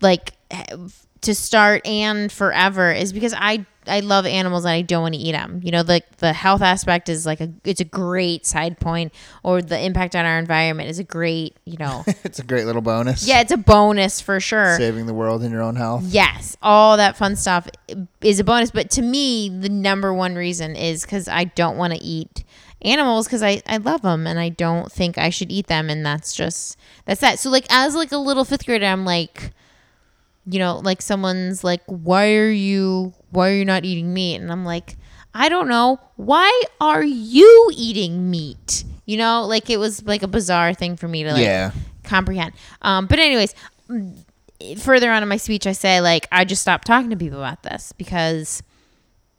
S1: like to start and forever is because I I love animals and I don't want to eat them. You know, the the health aspect is like a it's a great side point, or the impact on our environment is a great you know.
S2: it's a great little bonus.
S1: yeah, it's a bonus for sure.
S2: Saving the world in your own health.
S1: Yes, all that fun stuff is a bonus. But to me, the number one reason is because I don't want to eat animals because I, I love them and I don't think I should eat them. And that's just, that's that. So, like, as like a little fifth grader, I'm like, you know, like someone's like, why are you, why are you not eating meat? And I'm like, I don't know. Why are you eating meat? You know, like it was like a bizarre thing for me to like
S2: Yeah.
S1: comprehend. Um, but anyways, mm, further on in my speech, I say like I just stopped talking to people about this because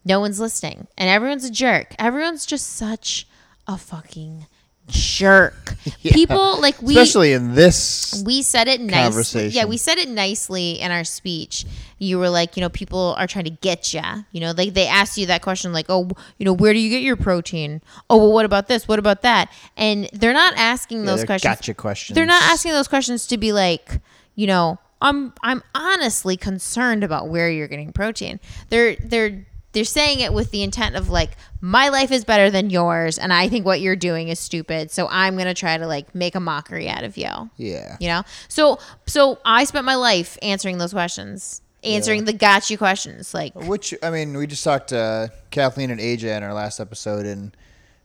S1: no one's listening and everyone's a jerk. Everyone's just such a fucking jerk. People like we
S2: Especially in this
S1: we said it nicely. Yeah, we said it nicely in our speech. You were like, you know, people are trying to get you. You know, like they asked you that question, like, oh, you know, where do you get your protein? Oh, well, what about this? What about that? And they're not asking
S2: Yeah,
S1: those questions.
S2: gotcha questions.
S1: They're not asking those questions to be like, you know, I'm I'm honestly concerned about where you're getting protein. They're they're they're saying it with the intent of like my life is better than yours and I think what you're doing is stupid. So I'm going to try to like make a mockery out of you.
S2: Yeah.
S1: You know? So so I spent my life answering those questions. Answering the gotcha questions like
S2: Which I mean, we just talked to Kathleen and AJ in our last episode, and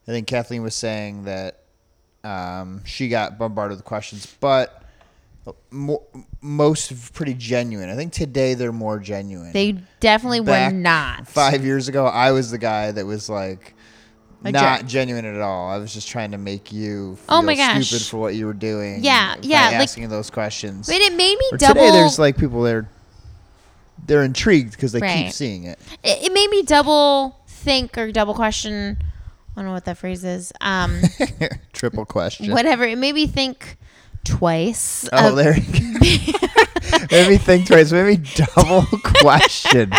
S2: I think Kathleen was saying that um, she got bombarded with questions, but mo- most pretty genuine. I think today they're more genuine.
S1: they definitely
S2: Back
S1: were not.
S2: Five years ago, I was the guy that was like
S1: A
S2: not
S1: jerk.
S2: genuine at all. I was just trying to make you feel
S1: Oh my gosh.
S2: stupid for what you were doing.
S1: Yeah, yeah, like-
S2: asking those questions.
S1: But it made me
S2: Or
S1: double
S2: today, there's like people that are they're intrigued because they
S1: Right.
S2: keep seeing it.
S1: it, it made me double think or double question. I don't know what that phrase is. Um,
S2: Triple question.
S1: whatever. It made me think twice.
S2: Oh, there you go. made me think twice. Made me double question.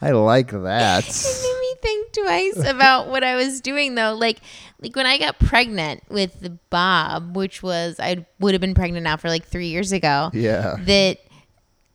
S2: I like that.
S1: it made me think twice about what I was doing though. Like, like when I got pregnant with Bob, which was I would have been pregnant now for like three years ago.
S2: Yeah.
S1: That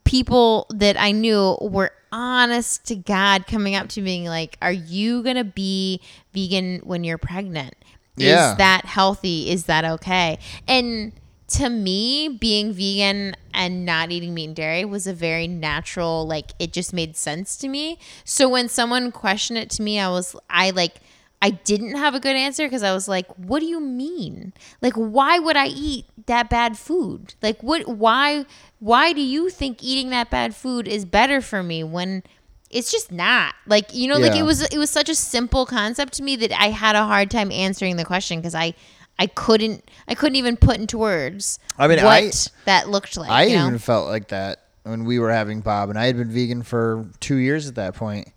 S1: people that I knew were honest to God coming up to me being like, Are you gonna be vegan when you're pregnant?
S2: Yeah.
S1: Is that healthy? Is that okay? And to me, being vegan and not eating meat and dairy was a very natural, like it just made sense to me. So when someone questioned it to me, I was I like I didn't have a good answer because I was like, "What do you mean? Like, why would I eat that bad food? Like, what? Why? Why do you think eating that bad food is better for me when it's just not? Like, you know, like it was. It was such a simple concept to me that I had a hard time answering the question because I, I couldn't, I couldn't even put into words.
S2: I mean,
S1: what
S2: I-
S1: that looked like.
S2: I
S1: you know?
S2: even felt like that when we were having Bob, and I had been vegan for two years at that point,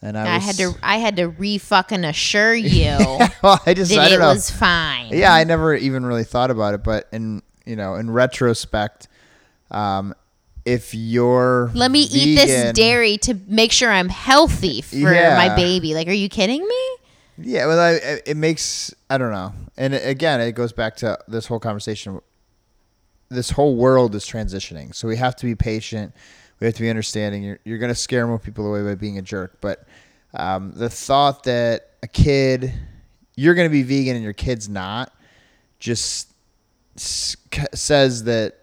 S2: and I,
S1: I
S2: was,
S1: had to, I had to re fucking assure you
S2: well, I just I
S1: that
S2: don't
S1: it
S2: know.
S1: was fine.
S2: yeah, I never even really thought about it, but in you know, in retrospect, um, if you're
S1: Let me eat this
S2: vegan-
S1: dairy to make sure I'm healthy for
S2: Yeah.
S1: my baby. Like, are you kidding me?
S2: Yeah, well, I, it makes I don't know, and again, it goes back to this whole conversation. This whole world is transitioning, so we have to be patient. We have to be understanding. You're you're gonna scare more people away by being a jerk, but um, the thought that a kid, you're gonna be vegan and your kid's not, just says that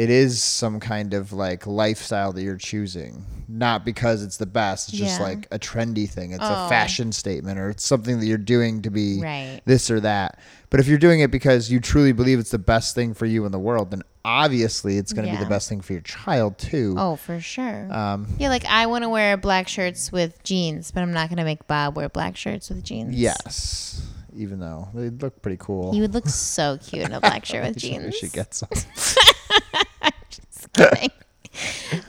S2: it is some kind of like lifestyle that you're choosing, not because it's the best. It's just
S1: Yeah.
S2: like a trendy thing. It's
S1: Oh.
S2: a fashion statement, or it's something that you're doing to be
S1: Right.
S2: this or that. But if you're doing it because you truly believe it's the best thing for you in the world, then obviously it's going to be
S1: Yeah.
S2: the best thing for your child too.
S1: Oh, for sure.
S2: Um,
S1: yeah, like I want to wear black shirts with jeans, but I'm not going to make Bob wear black shirts with jeans.
S2: yes, even though they look pretty cool.
S1: He would look so cute in a black shirt with
S2: We should-
S1: jeans.
S2: We should get some.
S1: kidding.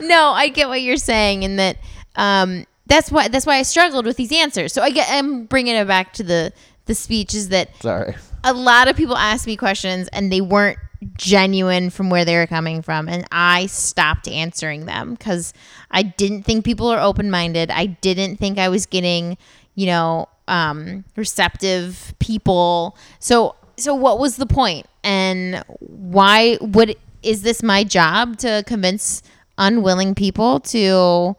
S1: no, I get what you're saying, and that um, that's why that's why I struggled with these answers. So I get I'm bringing it back to the the speech is that
S2: Sorry.
S1: a lot of people asked me questions and they weren't genuine from where they were coming from and i stopped answering them because i didn't think people are open-minded i didn't think i was getting you know um, receptive people so so what was the point and why would is this my job to convince unwilling people to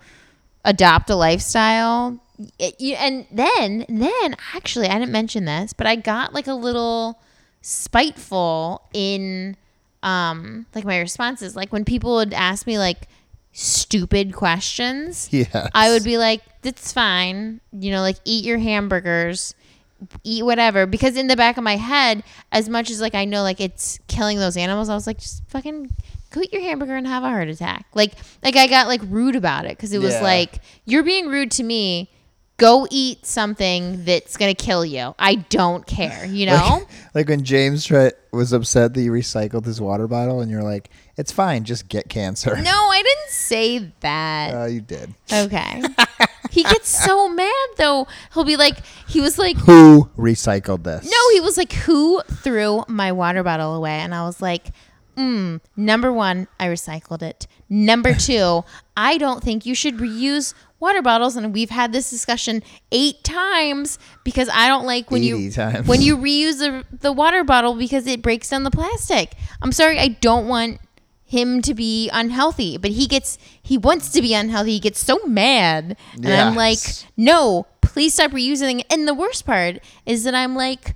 S1: adopt a lifestyle? And then then actually i didn't mention this but i got like a little spiteful in um like my responses. Like when people would ask me like stupid questions
S2: Yes.
S1: i would be like it's fine. You know like eat your hamburgers eat whatever because in the back of my head as much as like i know like it's killing those animals i was like just fucking go eat your hamburger and have a heart attack like like i got like rude about it because it was
S2: Yeah.
S1: like you're being rude to me go eat something that's gonna kill you i don't care you know
S2: Like, like when James tried, was upset that you recycled his water bottle, and you're like, "It's fine, just get cancer."
S1: no i didn't say that
S2: Uh, you did.
S1: okay he gets so mad though he'll be like he was like
S2: Who recycled this?
S1: No, he was like, "Who threw my water bottle away?" And I was like, mm, "Number one, I recycled it. Number two, I don't think you should reuse water bottles." And we've had this discussion eight times because I don't like when you
S2: 80 times.
S1: when you reuse the the water bottle because it breaks down the plastic. I'm sorry, I don't want him to be unhealthy, but he gets he wants to be unhealthy. He gets so mad, and I'm like, no, please stop reusing. it." And the worst part is that I'm like,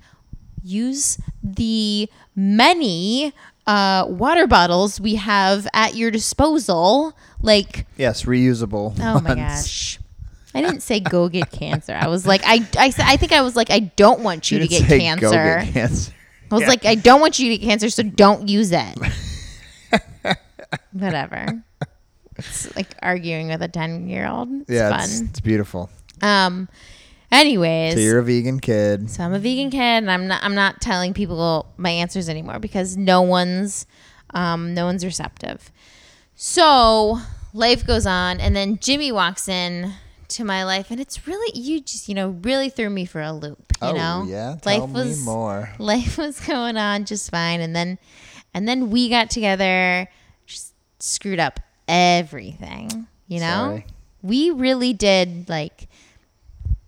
S1: use the many uh, water bottles we have at your disposal. Like,
S2: Yes, reusable.
S1: oh my gosh. I didn't say go get cancer. I was like, I, I, I think I was like, I don't want you,
S2: You
S1: to get cancer.
S2: Go get cancer.
S1: I was
S2: Yeah.
S1: like, I don't want you to get cancer, so don't use it. Whatever. It's like arguing with a ten year old. It's
S2: Yeah, it's,
S1: fun.
S2: it's beautiful.
S1: Um. Anyways,
S2: So you're a vegan kid.
S1: so I'm a vegan kid, and I'm not. I'm not telling people my answers anymore because no one's, um, no one's receptive. So life goes on, and then Jimmy walks in to my life, and it's really you just you know really threw me for a loop. You
S2: oh
S1: know,
S2: yeah, tell
S1: life
S2: me
S1: was
S2: more.
S1: life was going on just fine, and then and then we got together, screwed up everything. You know,
S2: Sorry.
S1: we really did like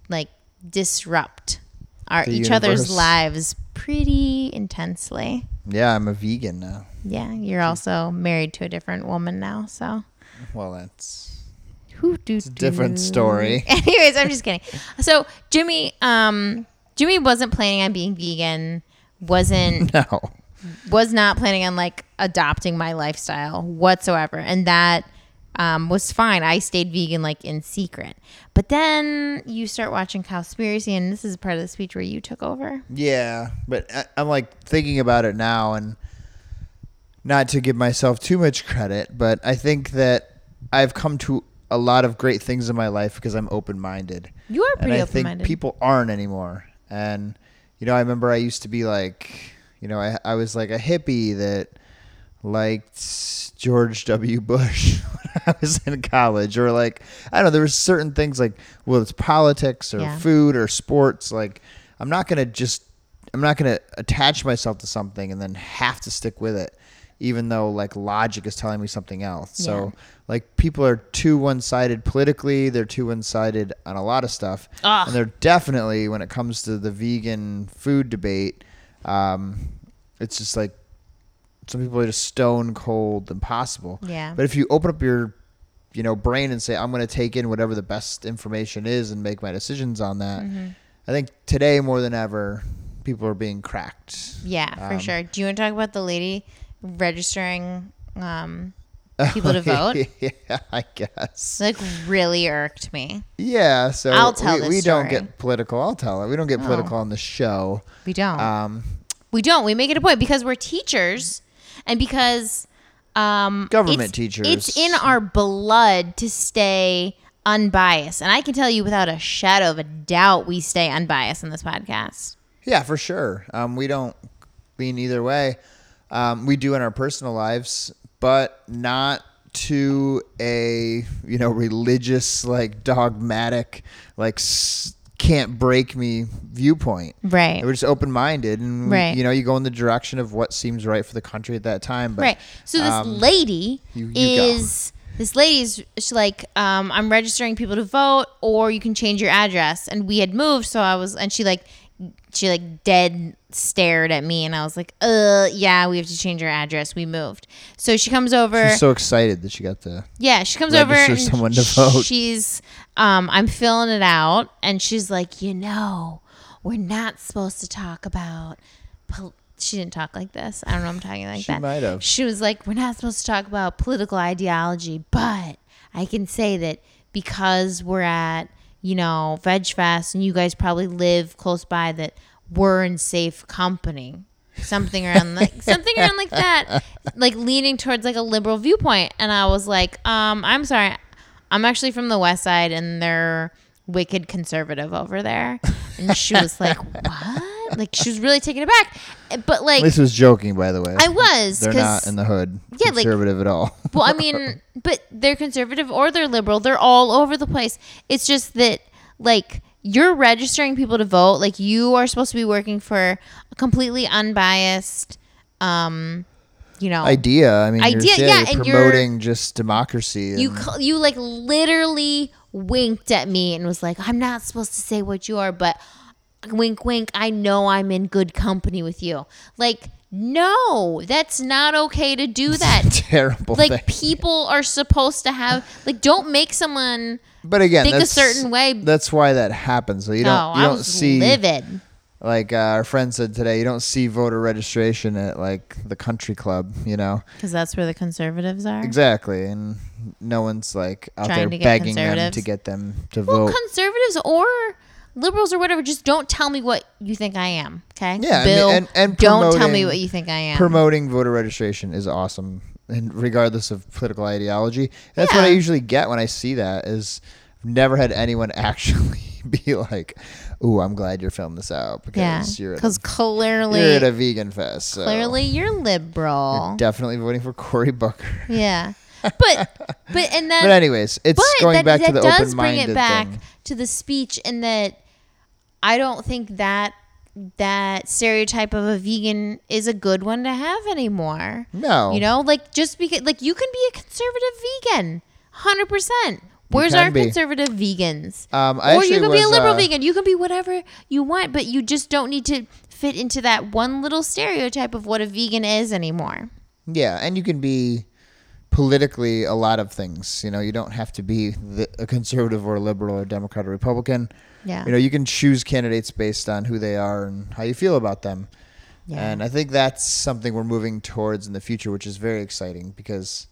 S1: like disrupt our
S2: The
S1: each other's lives pretty intensely.
S2: Yeah, I'm a vegan now.
S1: Yeah, you're also married to a different woman now, so
S2: Well, that's
S1: Who do
S2: It's a different story.
S1: Anyways, I'm just kidding. So Jimmy, um, Jimmy wasn't planning on being vegan. Wasn't
S2: No.
S1: Was not planning on like adopting my lifestyle whatsoever, and that um, was fine. I stayed vegan like in secret. But then you start watching Cowspiracy, and this is part of the speech where you took over.
S2: Yeah, but I, I'm like thinking about it now, and not to give myself too much credit, but I think that I've come to a lot of great things in my life because I'm open minded.
S1: You are
S2: and
S1: pretty
S2: I
S1: open
S2: think
S1: minded.
S2: people aren't anymore. And you know, I remember I used to be like, you know, I I was like a hippie that liked George W. Bush when I was in college, or like I don't know, there was certain things like well, it's politics or
S1: Yeah.
S2: food or sports. Like I'm not gonna just I'm not gonna attach myself to something and then have to stick with it, even though like logic is telling me something else. So like people are too one sided politically, they're too one sided on a lot of stuff.
S1: Ugh.
S2: And they're definitely when it comes to the vegan food debate, um, it's just like some people are just stone cold impossible.
S1: Yeah.
S2: But if you open up your you know brain and say I'm going to take in whatever the best information is and make my decisions on that,
S1: Mm-hmm.
S2: I think today more than ever people are being cracked.
S1: Yeah, for
S2: Um,
S1: sure. Do you want to talk about the lady registering um, people to vote?
S2: yeah, I guess.
S1: Like really irked me.
S2: Yeah, so
S1: I'll tell
S2: we,
S1: this
S2: we don't
S1: story.
S2: get political. I'll tell it. We don't get
S1: Oh.
S2: political on the show.
S1: We don't.
S2: Um,
S1: we don't. We make it a point because we're teachers, and because um,
S2: Government
S1: it's-
S2: teachers.
S1: It's in our blood to stay unbiased, and I can tell you without a shadow of a doubt, we stay unbiased in this podcast.
S2: Yeah, for sure. Um, we don't lean either way. Um, we do in our personal lives, but not to a you know religious like dogmatic like s- can't break me viewpoint.
S1: Right.
S2: We're just open minded, and
S1: Right.
S2: you know you go in the direction of what seems right for the country at that time. But
S1: Right. So this
S2: um,
S1: lady
S2: you- you go.
S1: is this lady's she's like, um, I'm registering people to vote, or you can change your address. And we had moved, so I was, and she like, she like dead stared at me, and I was like, uh, yeah, we have to change our address. We moved. So she comes over.
S2: she's so excited that she got the
S1: Yeah, she comes over and
S2: someone to vote.
S1: She's um I'm filling it out and she's like, "You know, we're not supposed to talk about pol-. she didn't talk like this. I don't know I'm talking like
S2: She
S1: that.
S2: might have.
S1: She was like, "We're not supposed to talk about political ideology, but I can say that because we're at, you know, Veg Fest and you guys probably live close by that we're in safe company." Something around like something around like that, like leaning towards like a liberal viewpoint, and I was like, um, "I'm sorry, I'm actually from the West Side, and they're wicked conservative over there." And she was like, "What?" Like she was really taken aback, but like
S2: This was joking, by the way.
S1: I was
S2: They're not in the hood.
S1: Yeah, like-
S2: conservative at all.
S1: well, I mean, but they're conservative or they're liberal. They're all over the place. It's just that, like, you're registering people to vote. Like, you are supposed to be working for a completely unbiased, um, you know,
S2: idea. I mean,
S1: Idea,
S2: you're,
S1: yeah,
S2: you're
S1: and you're-
S2: promoting just democracy.
S1: you cl- you like literally winked at me and was like, "I'm not supposed to say what you are, but wink, wink. I know I'm in good company with you." Like, no, that's not okay to do that.
S2: terrible
S1: like
S2: thing.
S1: people are supposed to have like don't make someone
S2: But again,
S1: think a certain way.
S2: That's why that happens. So you don't
S1: no
S2: you
S1: i
S2: don't
S1: was
S2: see
S1: livid
S2: like uh, our friend said today. You don't see voter registration at like the country club. You know
S1: because that's where the conservatives are
S2: exactly, and no one's like out
S1: Trying
S2: there begging them to get them to vote.
S1: well
S2: vote.
S1: conservatives or liberals or whatever just don't tell me what you think i am okay
S2: Yeah, I mean,
S1: bill
S2: and- and
S1: don't tell me what you think i am
S2: Promoting voter registration is awesome, and regardless of political ideology, that's what I usually get when I see that. Is I've never had anyone actually be like, "Ooh, I'm glad you're filming this out
S1: yeah
S2: because you're at
S1: because
S2: a,
S1: clearly
S2: you're at a vegan fest." So
S1: clearly you're liberal
S2: you're definitely voting for Cory Booker.
S1: yeah but but and then
S2: But anyways, it's
S1: but
S2: going
S1: that,
S2: back to
S1: that
S2: the
S1: does bring it back
S2: thing.
S1: to the speech in that i don't think that that stereotype of a vegan is a good one to have anymore.
S2: No,
S1: you know like just because like you can be a conservative vegan 100% where's our
S2: be.
S1: conservative vegans?
S2: Um, I
S1: or you can be a liberal
S2: uh,
S1: vegan. You can be whatever you want but you just don't need to fit into that one little stereotype of what a vegan is anymore.
S2: Yeah, and you can be politically a lot of things. You know, you don't have to be the, a conservative or a liberal or Democrat or Republican.
S1: Yeah.
S2: You know, you can choose candidates based on who they are and how you feel about them.
S1: Yeah.
S2: And I think that's something we're moving towards in the future, which is very exciting because,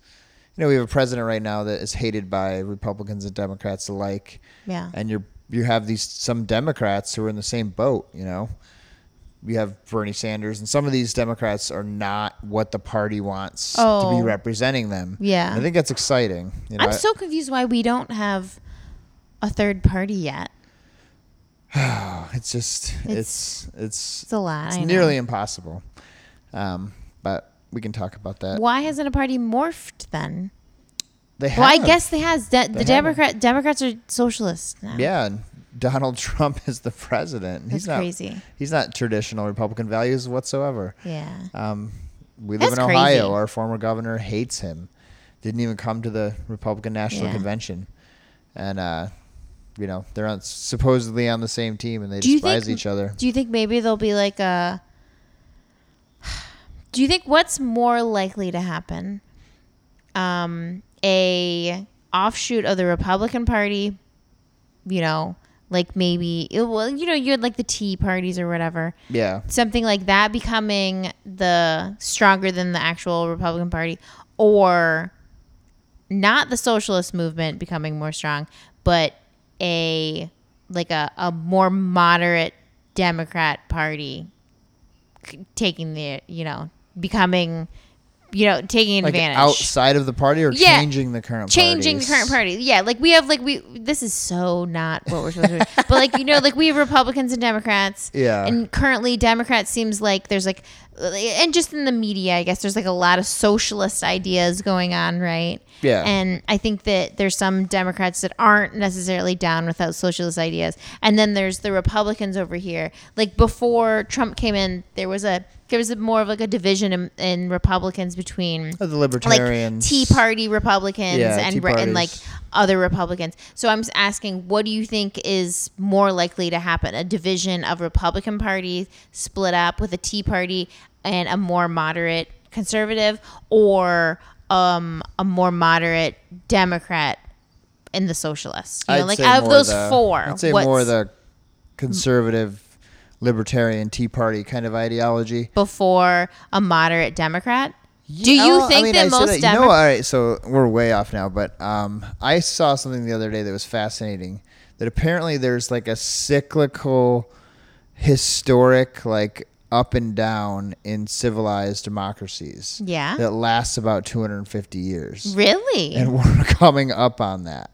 S2: you know, we have a president right now that is hated by Republicans and Democrats alike.
S1: Yeah.
S2: And you're you have these some Democrats who are in the same boat. You know, we have Bernie Sanders, and some of these Democrats are not what the party wants to
S1: Oh.
S2: be representing them.
S1: Yeah.
S2: I think that's exciting. You know,
S1: I'm so confused why we don't have a third party yet.
S2: it's just
S1: It's-
S2: it's it's
S1: It's a lot.
S2: it's nearly impossible. Um, but we can talk about that.
S1: Why hasn't a party morphed then?
S2: They have.
S1: Well, I guess they has. De- the
S2: have.
S1: Democrat Democrats are socialists now.
S2: Yeah, and Donald Trump is the president.
S1: That's
S2: he's not,
S1: crazy.
S2: He's not traditional Republican values whatsoever.
S1: Yeah.
S2: Um, we live
S1: That's
S2: in Ohio.
S1: crazy.
S2: Our former governor hates him. Didn't even come to the Republican National
S1: Yeah.
S2: Convention, and uh, you know they're on, supposedly on the same team, and they
S1: Do
S2: despise
S1: think-
S2: each other.
S1: Do you think maybe there'll be like a? Do you think what's more likely to happen? Um, a offshoot of the Republican Party, you know, like maybe well, you know, you had like the Tea parties or whatever,
S2: Yeah,
S1: something like that becoming the stronger than the actual Republican Party, or not the socialist movement becoming more strong, but a like a, a more moderate Democrat Party taking the you know becoming you know taking
S2: like
S1: advantage
S2: outside of the party or
S1: Yeah.
S2: changing the current party?
S1: changing
S2: parties?
S1: the current party. Yeah, like we have like we this is so not what we're supposed to do. But like you know, like we have Republicans and Democrats.
S2: Yeah.
S1: And currently Democrats seems like there's like and just in the media, I guess there's like a lot of socialist ideas going on, right?
S2: Yeah.
S1: And I think that there's some Democrats that aren't necessarily down without socialist ideas. And then there's the Republicans over here. Like before Trump came in, there was a there was a more of like a division in, in Republicans between
S2: Oh, the libertarians,
S1: like Tea Party Republicans
S2: Yeah,
S1: and and like other Republicans. So I'm asking, what do you think is more likely to happen? A division of Republican Party split up with a Tea Party and a more moderate conservative, or um, a more moderate Democrat in the socialists? You know,
S2: I'd
S1: like
S2: say
S1: out of those
S2: the-
S1: four,
S2: I'd say more the conservative, libertarian, Tea Party kind of ideology.
S1: before a moderate Democrat? Do you
S2: I
S1: think
S2: mean,
S1: that
S2: I
S1: most
S2: You know, all right, so we're way off now, but um, I saw something the other day that was fascinating. That apparently there's like a cyclical, historic, like up and down in civilized democracies.
S1: Yeah.
S2: That lasts about 250 years,
S1: Really?
S2: and we're coming up on that.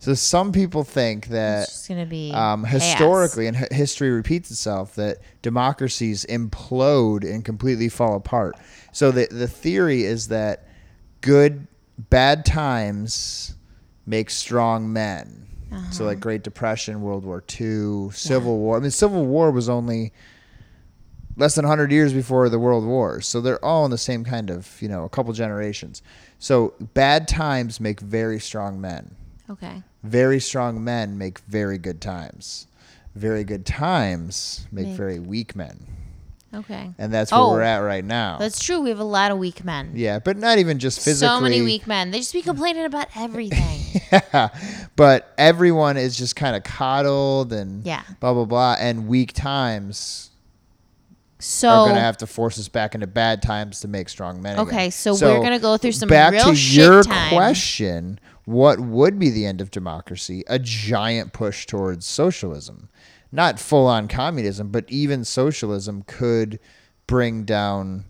S2: So some people think that
S1: it's gonna be
S2: um, historically, and hi- history repeats itself, that democracies implode and completely fall apart. So the the theory is that good bad times make strong men. So like Great Depression, World War II, Civil War. I mean, Civil War was only less than 100 years before the world wars so they're all in the same kind of you know a couple generations so bad times make very strong men
S1: Okay.
S2: very strong men make very good times. Very good times make
S1: Make-
S2: very weak men.
S1: Okay.
S2: And that's where
S1: Oh,
S2: we're at right now.
S1: That's true. We have a lot of weak men.
S2: yeah, but not even just physically.
S1: So many weak men. They just be complaining about everything.
S2: Yeah, but everyone is just kind of coddled and
S1: Yeah.
S2: blah blah blah. And weak times
S1: So
S2: are going to have to force us back into bad times to make strong men. again.
S1: Okay, so we're gonna go through some
S2: back
S1: real
S2: to
S1: shit
S2: your
S1: time.
S2: question. What would be the end of democracy? A giant push towards socialism, not full on communism, but even socialism could bring down,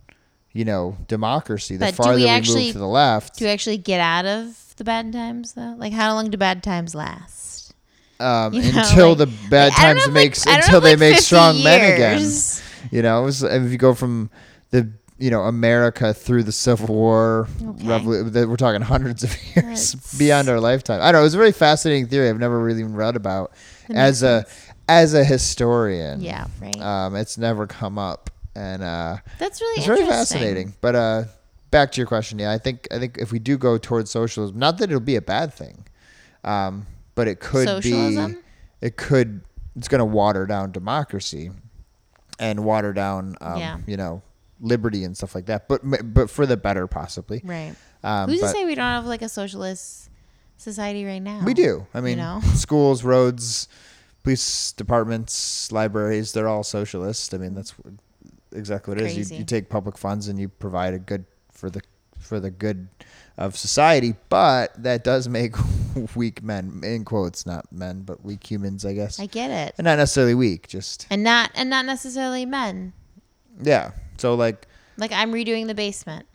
S2: you know, democracy. The
S1: But
S2: farther
S1: we
S2: we,
S1: actually-
S2: move to the left,
S1: do we actually get out of the bad times though? Like how long do bad times last?
S2: um,
S1: You know,
S2: until
S1: like-
S2: the bad
S1: like,
S2: times makes
S1: like-
S2: until
S1: know
S2: they make
S1: 50
S2: strong men again. You know, it was, if you go from the you know America through the Civil War,
S1: Okay.
S2: revolu- we're talking hundreds of years
S1: That's-
S2: beyond our lifetime. I don't know. It was a very fascinating theory. I've never really even read about
S1: That
S2: as a as a historian.
S1: Yeah, right.
S2: Um, it's never come up, and uh,
S1: That's really
S2: it's very fascinating. But uh, back to your question, yeah, I think I think if we do go towards socialism, not that it'll be a bad thing, um, but it could
S1: Socialism?
S2: be, it could, it's going to water down democracy, and water down, um,
S1: Yeah.
S2: you know, liberty and stuff like that. But but for the better, possibly.
S1: Right.
S2: Um,
S1: Who's to say we don't have like a socialist society right now?
S2: we do. I mean, you
S1: know?
S2: schools, roads, police departments, libraries, they're all socialist. I mean, that's exactly what it is.
S1: Crazy.
S2: You, you take public funds and you provide a good for the for the good of society, but that does make weak men in quotes, not men, but weak humans, I guess.
S1: I get it,
S2: and not necessarily weak, just
S1: and not and not necessarily men.
S2: yeah. So like,
S1: Like I'm redoing the basement.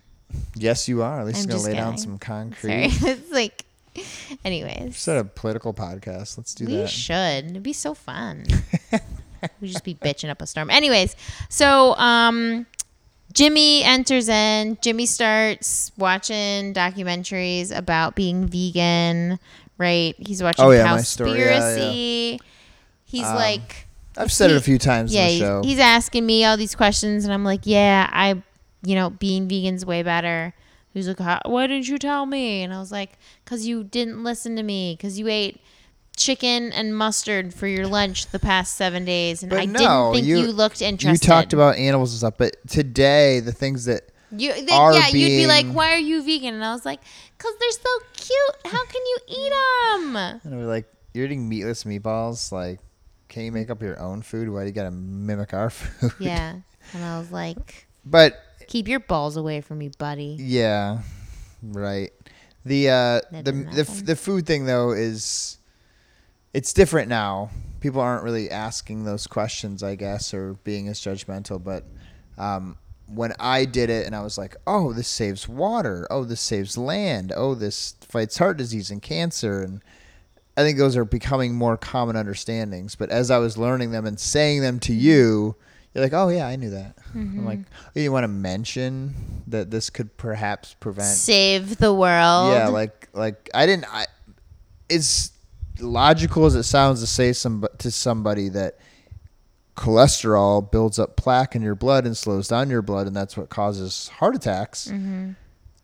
S2: yes, you are. At least
S1: I'm
S2: you're gonna lay down some concrete.
S1: Sorry, it's like. Anyways,
S2: Set a political podcast. Let's do
S1: we
S2: that.
S1: should. It'd be so fun. we just be bitching up a storm. Anyways, so um, Jimmy enters in. Jimmy starts watching documentaries about being vegan. Right? He's watching
S2: Oh, yeah, my story. Yeah,
S1: Cowspiracy. He's
S2: Um,
S1: like,
S2: I've said it a few times
S1: yeah,
S2: in the
S1: he's,
S2: show.
S1: he's asking me all these questions, and I'm like, yeah, I, you know, being vegan's way better. He's like, why didn't you tell me? And I was like, because you didn't listen to me, because you ate chicken and mustard for your lunch the past seven days, and
S2: But
S1: I
S2: no,
S1: didn't think you,
S2: you-
S1: looked
S2: you
S1: interested.
S2: talked about animals and stuff, but today the things that
S1: you,
S2: are
S1: yeah, you'd be like, why are you vegan? And I was like, because they're so cute. How can you eat them?
S2: and we're like, you're eating meatless meatballs. Like, can you make up your own food? Why do you gotta mimic our food?
S1: Yeah, and I was like,
S2: But
S1: keep your balls away from me, buddy.
S2: yeah, right. The uh, the the,
S1: happen.
S2: the food thing though is it's different now. People aren't really asking those questions, I guess, or being as judgmental. But um, when I did it, and I was like, "Oh, this saves water. Oh, this saves land. Oh, this fights heart disease and cancer." And I think those are becoming more common understandings. But as I was learning them and saying them to you, you're like, "Oh yeah, I knew that." I'm like, oh, "You want to mention that this could perhaps prevent?"
S1: Save the world.
S2: Yeah, like like I didn't. I it's logical as it sounds to say some to somebody that cholesterol builds up plaque in your blood and slows down your blood, and that's what causes heart attacks.
S1: Mm-hmm.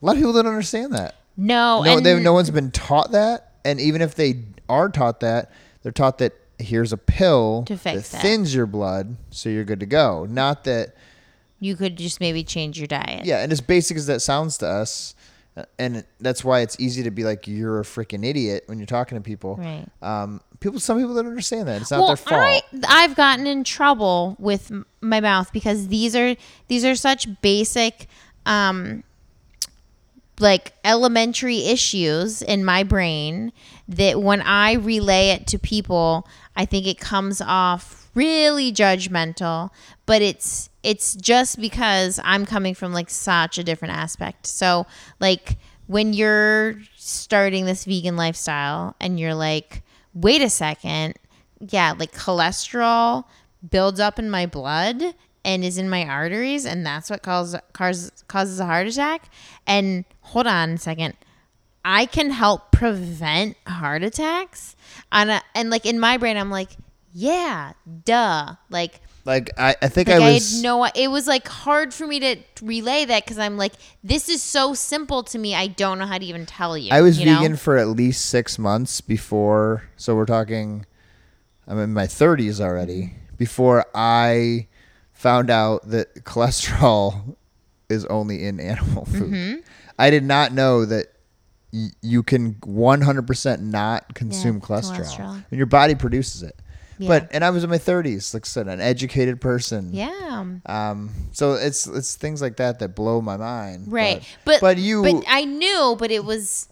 S2: A lot of people don't understand that.
S1: No,
S2: no,
S1: and
S2: they, no one's been taught that, and even if they are taught that, they're taught that here's a pill
S1: To fix
S2: that
S1: that.
S2: thins your blood, so you're good to go. Not that
S1: you could just maybe change your diet.
S2: yeah, and as basic as that sounds to us, and that's why it's easy to be like you're a freaking idiot when you're talking to people.
S1: Right.
S2: Um, people, some people don't understand that. It's not
S1: well,
S2: their fault.
S1: I I've gotten in trouble with my mouth because these are these are such basic um like elementary issues in my brain that when I relay it to people, I think it comes off really judgmental, but it's it's just because I'm coming from like such a different aspect. So, like when you're starting this vegan lifestyle and you're like, "Wait a second. Yeah, like cholesterol builds up in my blood and is in my arteries and that's what causes causes causes a heart attack." And hold on a second. I can help prevent heart attacks. And, uh, and like in my brain, I'm like, yeah, duh. Like,
S2: like I, I think
S1: like
S2: I
S1: I,
S2: was.
S1: had no, it was like hard for me to relay that because I'm like, this is so simple to me. I don't know how to even tell you.
S2: I was
S1: you know?
S2: vegan for at least six months before. So we're talking. I'm in my 30s already. Before I found out that cholesterol is only in animal food.
S1: Mm-hmm.
S2: I did not know that y- you can 100% not consume
S1: Yeah,
S2: cholesterol.
S1: cholesterol.
S2: and your body produces it.
S1: Yeah.
S2: But and I was in my 30s, like I said, an educated person.
S1: Yeah.
S2: Um. So it's it's things like that that blow my mind.
S1: Right.
S2: But
S1: But
S2: but you
S1: but I knew, but it was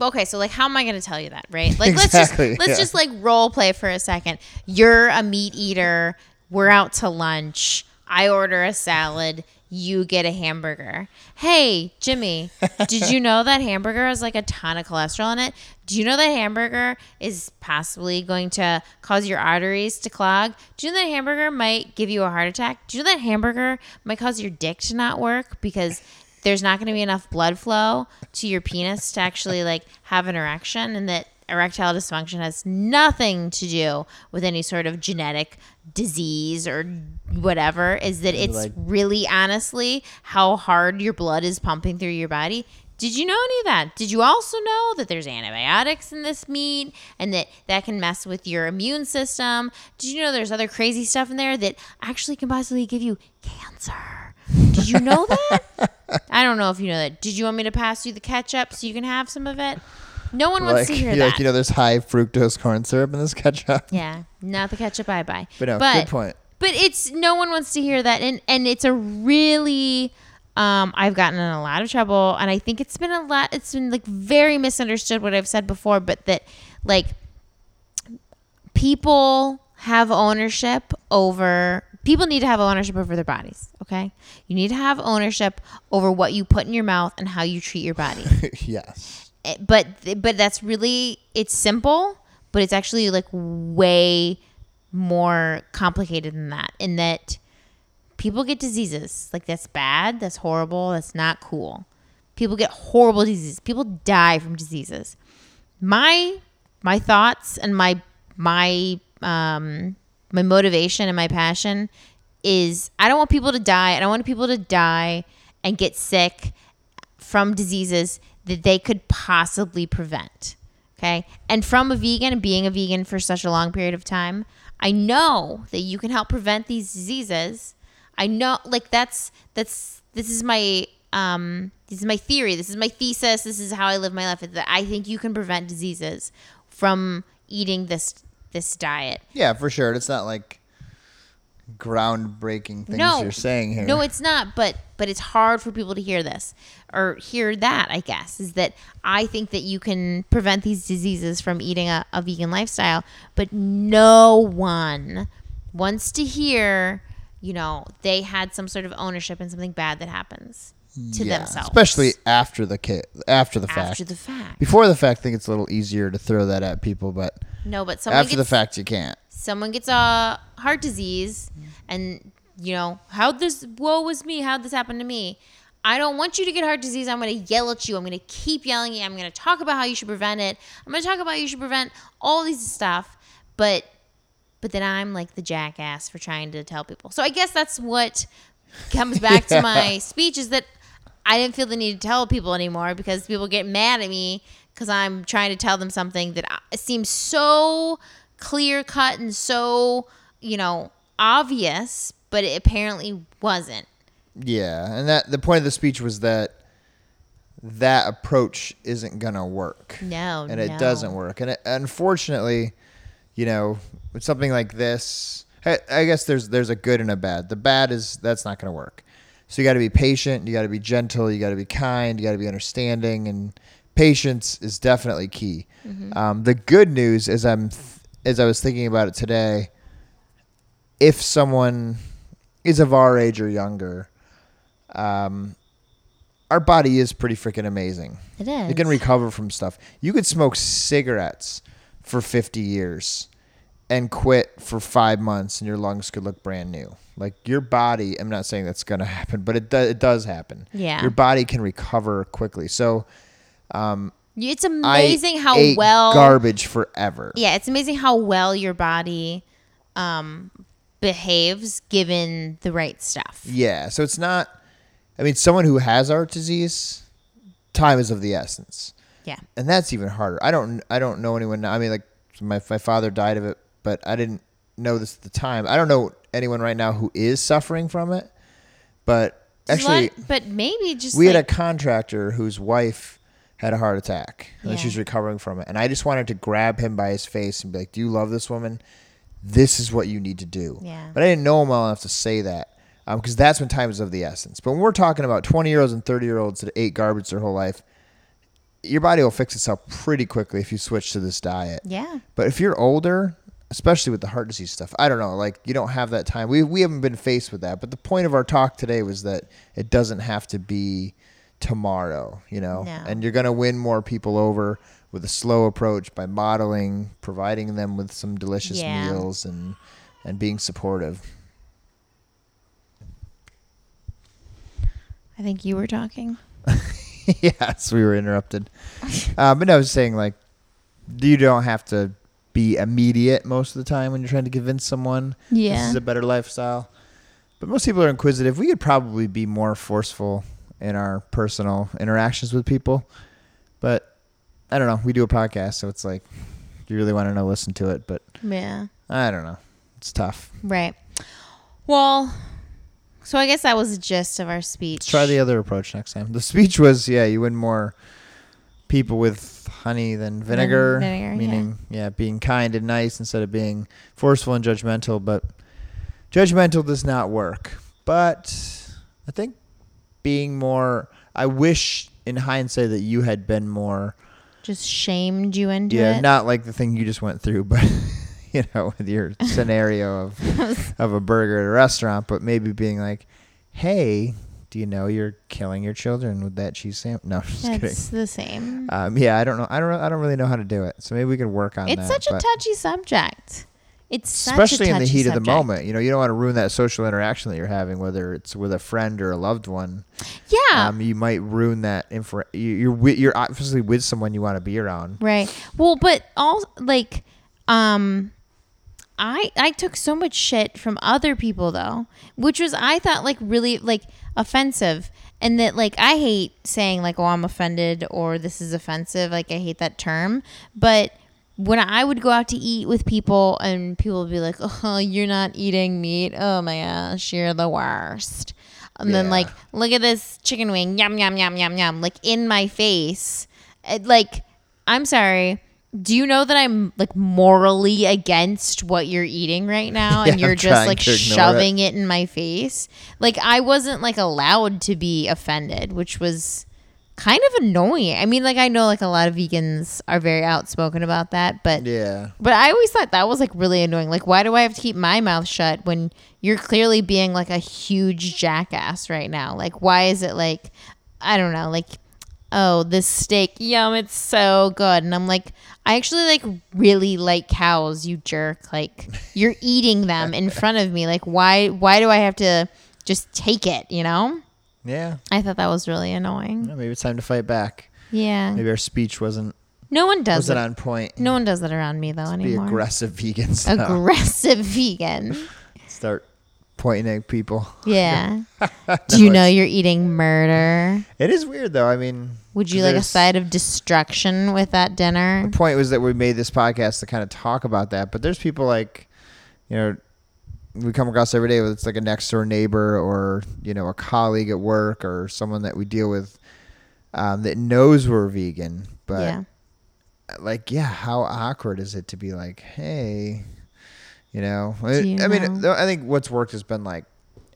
S1: okay. So like, how am I going to tell you that? Right? Like,
S2: Exactly,
S1: let's just let's
S2: yeah.
S1: just like role play for a second. You're a meat eater. We're out to lunch. I order a salad. You get a hamburger. Hey, Jimmy, did you know that hamburger has like a ton of cholesterol in it? Do you know that hamburger is possibly going to cause your arteries to clog? Do you know that hamburger might give you a heart attack? Do you know that hamburger might cause your dick to not work because there's not going to be enough blood flow to your penis to actually like have an erection and that erectile dysfunction has nothing to do with any sort of genetic disease or whatever is that it's
S2: like-
S1: really honestly how hard your blood is pumping through your body. Did you know any of that? Did you also know that there's antibiotics in this meat and that that can mess with your immune system? Did you know there's other crazy stuff in there that actually can possibly give you cancer? Did you know that? I don't know if you know that. Did you want me to pass you the ketchup so you can have some of it? No one wants
S2: like,
S1: to hear that.
S2: like you know, there's high fructose corn syrup in this ketchup.
S1: yeah, not the ketchup I buy.
S2: But no, good point.
S1: But it's no one wants to hear that, and and it's a really. Um, I've gotten in a lot of trouble, and I think it's been a lot. It's been like very misunderstood what I've said before, but that like people have ownership over people need to have ownership over their bodies okay you need to have ownership over what you put in your mouth and how you treat your body
S2: yes.
S1: Eh, but but that's really it's simple but it's actually like way more complicated than that in that people get diseases. Like that's bad that's horrible that's not cool. People get horrible diseases. People die from diseases. My my thoughts and my my um my motivation and my passion is I don't want people to die. I don't want people to die and get sick from diseases that they could possibly prevent. Okay. And from a vegan and being a vegan for such a long period of time, I know that you can help prevent these diseases. I know like that's that's this is my um this is my theory. This is my thesis. This is how I live my life. That I think you can prevent diseases from eating this this diet.
S2: Yeah, for sure. It's not like groundbreaking things
S1: no,
S2: you're saying here.
S1: No, it's not. But but it's hard for people to hear this or hear that. I guess is that I think that you can prevent these diseases from eating a, a vegan lifestyle, but no one wants to hear. You know, they had some sort of ownership in something bad that happens to
S2: Yeah,
S1: themselves,
S2: especially after the after the fact.
S1: after the fact.
S2: Before the fact, I think it's a little easier to throw that at people, but
S1: No, but someone
S2: after the fact, you can't.
S1: someone gets a heart disease and you know how'd this woe was me how'd this happen to me. I don't want you to get heart disease. I'm going to yell at you. I'm going to keep yelling at you. I'm going to talk about how you should prevent it. I'm going to talk about how you should prevent all these stuff. But but then i'm like the jackass for trying to tell people. So i guess that's what comes back to my speech is that i didn't feel the need to tell people anymore because people get mad at me because i'm trying to tell them something that uh, seems so clear cut and so you know obvious but it apparently wasn't
S2: Yeah, and that the point of the speech was that that approach isn't gonna work.
S1: no
S2: and it
S1: no.
S2: doesn't work. And it, unfortunately, you know, with something like this, I, I guess there's there's a good and a bad. The bad is that's not going to work. So you got to be patient. You got to be gentle. You got to be kind. You got to be understanding. And patience is definitely key. Um, the good news is I'm th- as I was thinking about it today. If someone is of our age or younger, um, our body is pretty freaking amazing.
S1: it is
S2: It can recover from stuff. You could smoke cigarettes for 50 years and quit for five months, and your lungs could look brand new. Like your body, I'm not saying that's going to happen, but it, do, it does happen.
S1: Yeah.
S2: Your body can recover quickly. So um,
S1: it's
S2: I
S1: amazing how
S2: ate
S1: well
S2: garbage forever.
S1: yeah it's amazing how well your body um behaves given the right stuff
S2: Yeah. So it's not, I mean, someone who has heart disease, time is of the essence.
S1: yeah
S2: and that's even harder. I don't I don't know anyone. now- I mean, like my my father died of it, but I didn't know this at the time. I don't know anyone right now who is suffering from it. But
S1: Just a lot-
S2: actually,
S1: but maybe just
S2: we had a contractor whose wife had a heart attack and
S1: Yeah.
S2: was recovering from it, and I just wanted to grab him by his face and be like, "Do you love this woman? This is what you need to do."
S1: Yeah.
S2: But I didn't know him well enough to say that. Um, because that's when time is of the essence. But when we're talking about 20 year olds and 30 year olds that ate garbage their whole life, your body will fix itself pretty quickly if you switch to this diet.
S1: yeah
S2: But if you're older, especially with the heart disease stuff, I don't know, like you don't have that time. We we haven't been faced with that. But the point of our talk today was that it doesn't have to be tomorrow, you know.
S1: No.
S2: And you're going to win more people over with a slow approach by modeling, providing them with some delicious
S1: Yeah.
S2: meals and and being supportive.
S1: i think you were talking
S2: yes, we were interrupted. Uh, but no, I was saying like you don't have to be immediate most of the time when you're trying to convince someone this is a better lifestyle. But most people are inquisitive. We could probably be more forceful in our personal interactions with people. But I don't know. We do a podcast, so it's like you really want to know, listen to it. But
S1: yeah
S2: I don't know. It's tough.
S1: Right. Well, So I guess that was the gist of our speech.
S2: Let's try the other approach next time. The speech was, yeah, you win more people with honey than vinegar,
S1: vinegar, yeah.
S2: meaning, yeah. being kind and nice instead of being forceful and judgmental. But judgmental does not work. But I think being more, I wish in hindsight that you had been more,
S1: just shamed you into
S2: yeah,
S1: it.
S2: not like the thing you just went through, but. You know, with your scenario of of a burger at a restaurant, but maybe being like, "Hey, do you know you're killing your children with that cheese sandwich?" No, just kidding.
S1: It's the same.
S2: Um, yeah, I don't know. I don't. I don't really know how to do it. So maybe we could work on that.
S1: it's
S2: that.
S1: such a touchy subject. It's such a
S2: especially in the heat of the moment. You know, you don't want to ruin that social interaction that you're having, whether it's with a friend or a loved one.
S1: Yeah.
S2: Um, you might ruin that. You, you're you're obviously with someone you want to be around.
S1: Right. Well, but all like um I I took so much shit from other people though, which was I thought like really like offensive. And that like I hate saying like oh I'm offended or this is offensive. Like I hate that term. But when I would go out to eat with people and people would be like, "Oh, you're not eating meat. Oh my gosh, you're the worst." And then like, "Look at this chicken wing. Yum yum yum yum yum." Like in my face. It, like I'm sorry. Do you know that I'm like morally against what you're eating right now
S2: Yeah,
S1: and you're
S2: I'm
S1: just like shoving it. in my face? Like I wasn't like allowed to be offended, which was kind of annoying. I mean, like I know like a lot of vegans are very outspoken about that, but
S2: Yeah.
S1: but I always thought that was like really annoying. Like why do I have to keep my mouth shut when you're clearly being like a huge jackass right now? Like why is it like I don't know, like oh, this steak, yum, it's so good. And I'm like, I actually like really like cows, you jerk. Like you're eating them in front of me. Like why why do I have to just take it, you know?
S2: Yeah.
S1: I thought that was really annoying.
S2: Yeah, Maybe it's time to fight back.
S1: Yeah.
S2: Maybe our speech wasn't
S1: No one does
S2: wasn't
S1: it.
S2: on point.
S1: No one does it around me though
S2: Be
S1: anymore.
S2: aggressive vegans. now.
S1: Aggressive vegan.
S2: Start pointing at people.
S1: Yeah. Do you know you're eating murder?
S2: It is weird though. I mean,
S1: Would you like a
S2: there's-
S1: side of destruction with that dinner?
S2: The point was that we made this podcast to kind of talk about that, but there's people like, you know, we come across every day whether it's like a next door neighbor or you know a colleague at work or someone that we deal with um, that knows we're vegan, but
S1: yeah.
S2: like yeah how awkward is it to be like hey you know
S1: you
S2: I mean
S1: know?
S2: th- i think what's worked has been like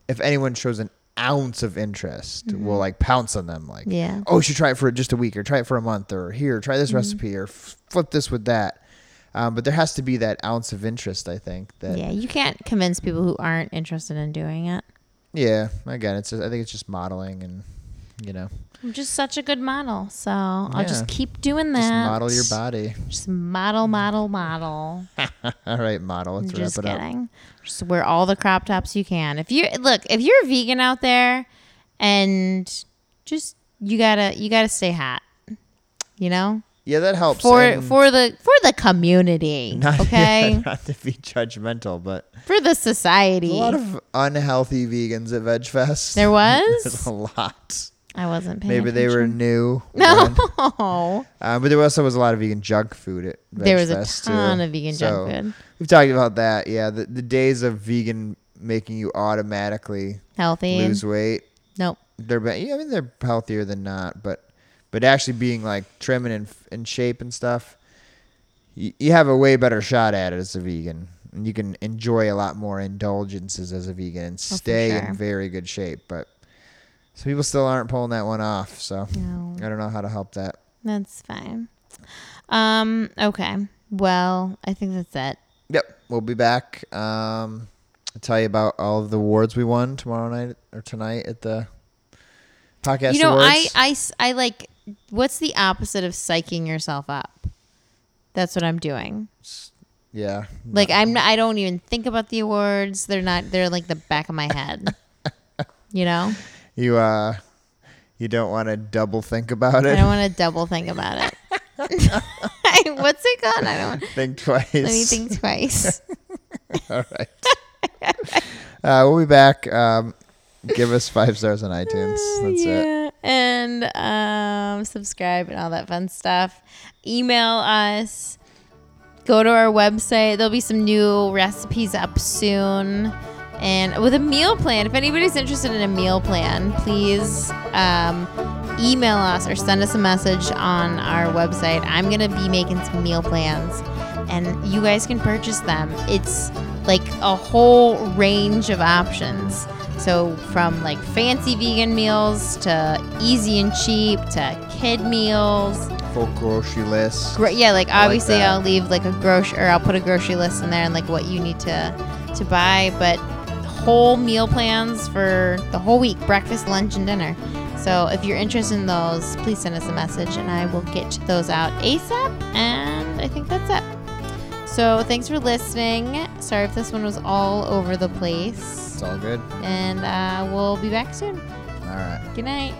S2: if anyone shows an ounce of interest we'll like pounce on them like
S1: Mm-hmm. Yeah.
S2: oh you should try it for just a week or try it for a month or here try
S1: Mm-hmm.
S2: this recipe or f- flip this with that um, but there has to be that ounce of interest i think that
S1: Yeah. You can't convince people who aren't interested in doing it.
S2: yeah again it's just, i think it's just modeling and you know
S1: I'm just such a good model. So I'll just keep doing that.
S2: just model your body
S1: Just model, model, model.
S2: all right model let's
S1: just
S2: wrap it up
S1: kidding. Just wear all the crop tops you can. If you look, if you're a vegan out there, and just you gotta you gotta stay hot. You know,
S2: yeah that helps
S1: for
S2: and-
S1: for the for the community.
S2: Not,
S1: okay,
S2: yeah, not to be judgmental, but
S1: for the society.
S2: a lot of unhealthy vegans at VegFest.
S1: there
S2: There's
S1: was.
S2: a lot.
S1: I wasn't paying.
S2: Maybe they were new.
S1: No,
S2: Uh, but there also was a lot of vegan junk food at VegFest too.
S1: there was a ton
S2: too.
S1: of vegan
S2: So,
S1: junk food.
S2: We've talked about that. Yeah, the, the days of vegan making you automatically
S1: Healthy.
S2: lose weight.
S1: Nope.
S2: They're be- yeah, I mean they're healthier than not, but but actually being like trim and in, in shape and stuff, you, you have a way better shot at it as a vegan. And you can enjoy a lot more indulgences as a vegan and stay
S1: sure.
S2: in very good shape. But so people still aren't pulling that one off. So
S1: No,
S2: I don't know how to help that.
S1: that's fine. Um. Okay. Well, I think that's it.
S2: Yep, we'll be back. Um, I'll tell you about all of the awards we won tomorrow night or tonight at the podcast
S1: you know, I,
S2: awards.
S1: I, s- I like, what's the opposite of psyching yourself up? That's what I'm doing.
S2: yeah,
S1: Like I'm, I don't even think about the awards. They're not. They're like the back of my head. you know,
S2: you uh, you don't want to double think about it I
S1: don't want to double think about it. what's it called? I don't.
S2: think twice.
S1: Let me think twice.
S2: All right. uh, we'll be back. Um, give us five stars on iTunes. That's it.
S1: And um, subscribe and all that fun stuff. Email us. Go to our website. There'll be some new recipes up soon. And with a meal plan, if anybody's interested in a meal plan, please um, email us or send us a message on our website. I'm going to be making some meal plans and you guys can purchase them. It's like a whole range of options. So from like fancy vegan meals to easy and cheap to kid meals.
S2: Full grocery list.
S1: Gro- yeah, like
S2: I like
S1: obviously
S2: that.
S1: I'll leave like a grocery or I'll put a grocery list in there and like what you need to to buy, but whole meal plans for the whole week, breakfast, lunch, and dinner. So if you're interested in those, please send us a message and I will get those out ASAP. And I think that's it. So thanks for listening. Sorry if this one was all over the place.
S2: It's all good.
S1: And uh, we'll be back soon.
S2: All right.
S1: Good night.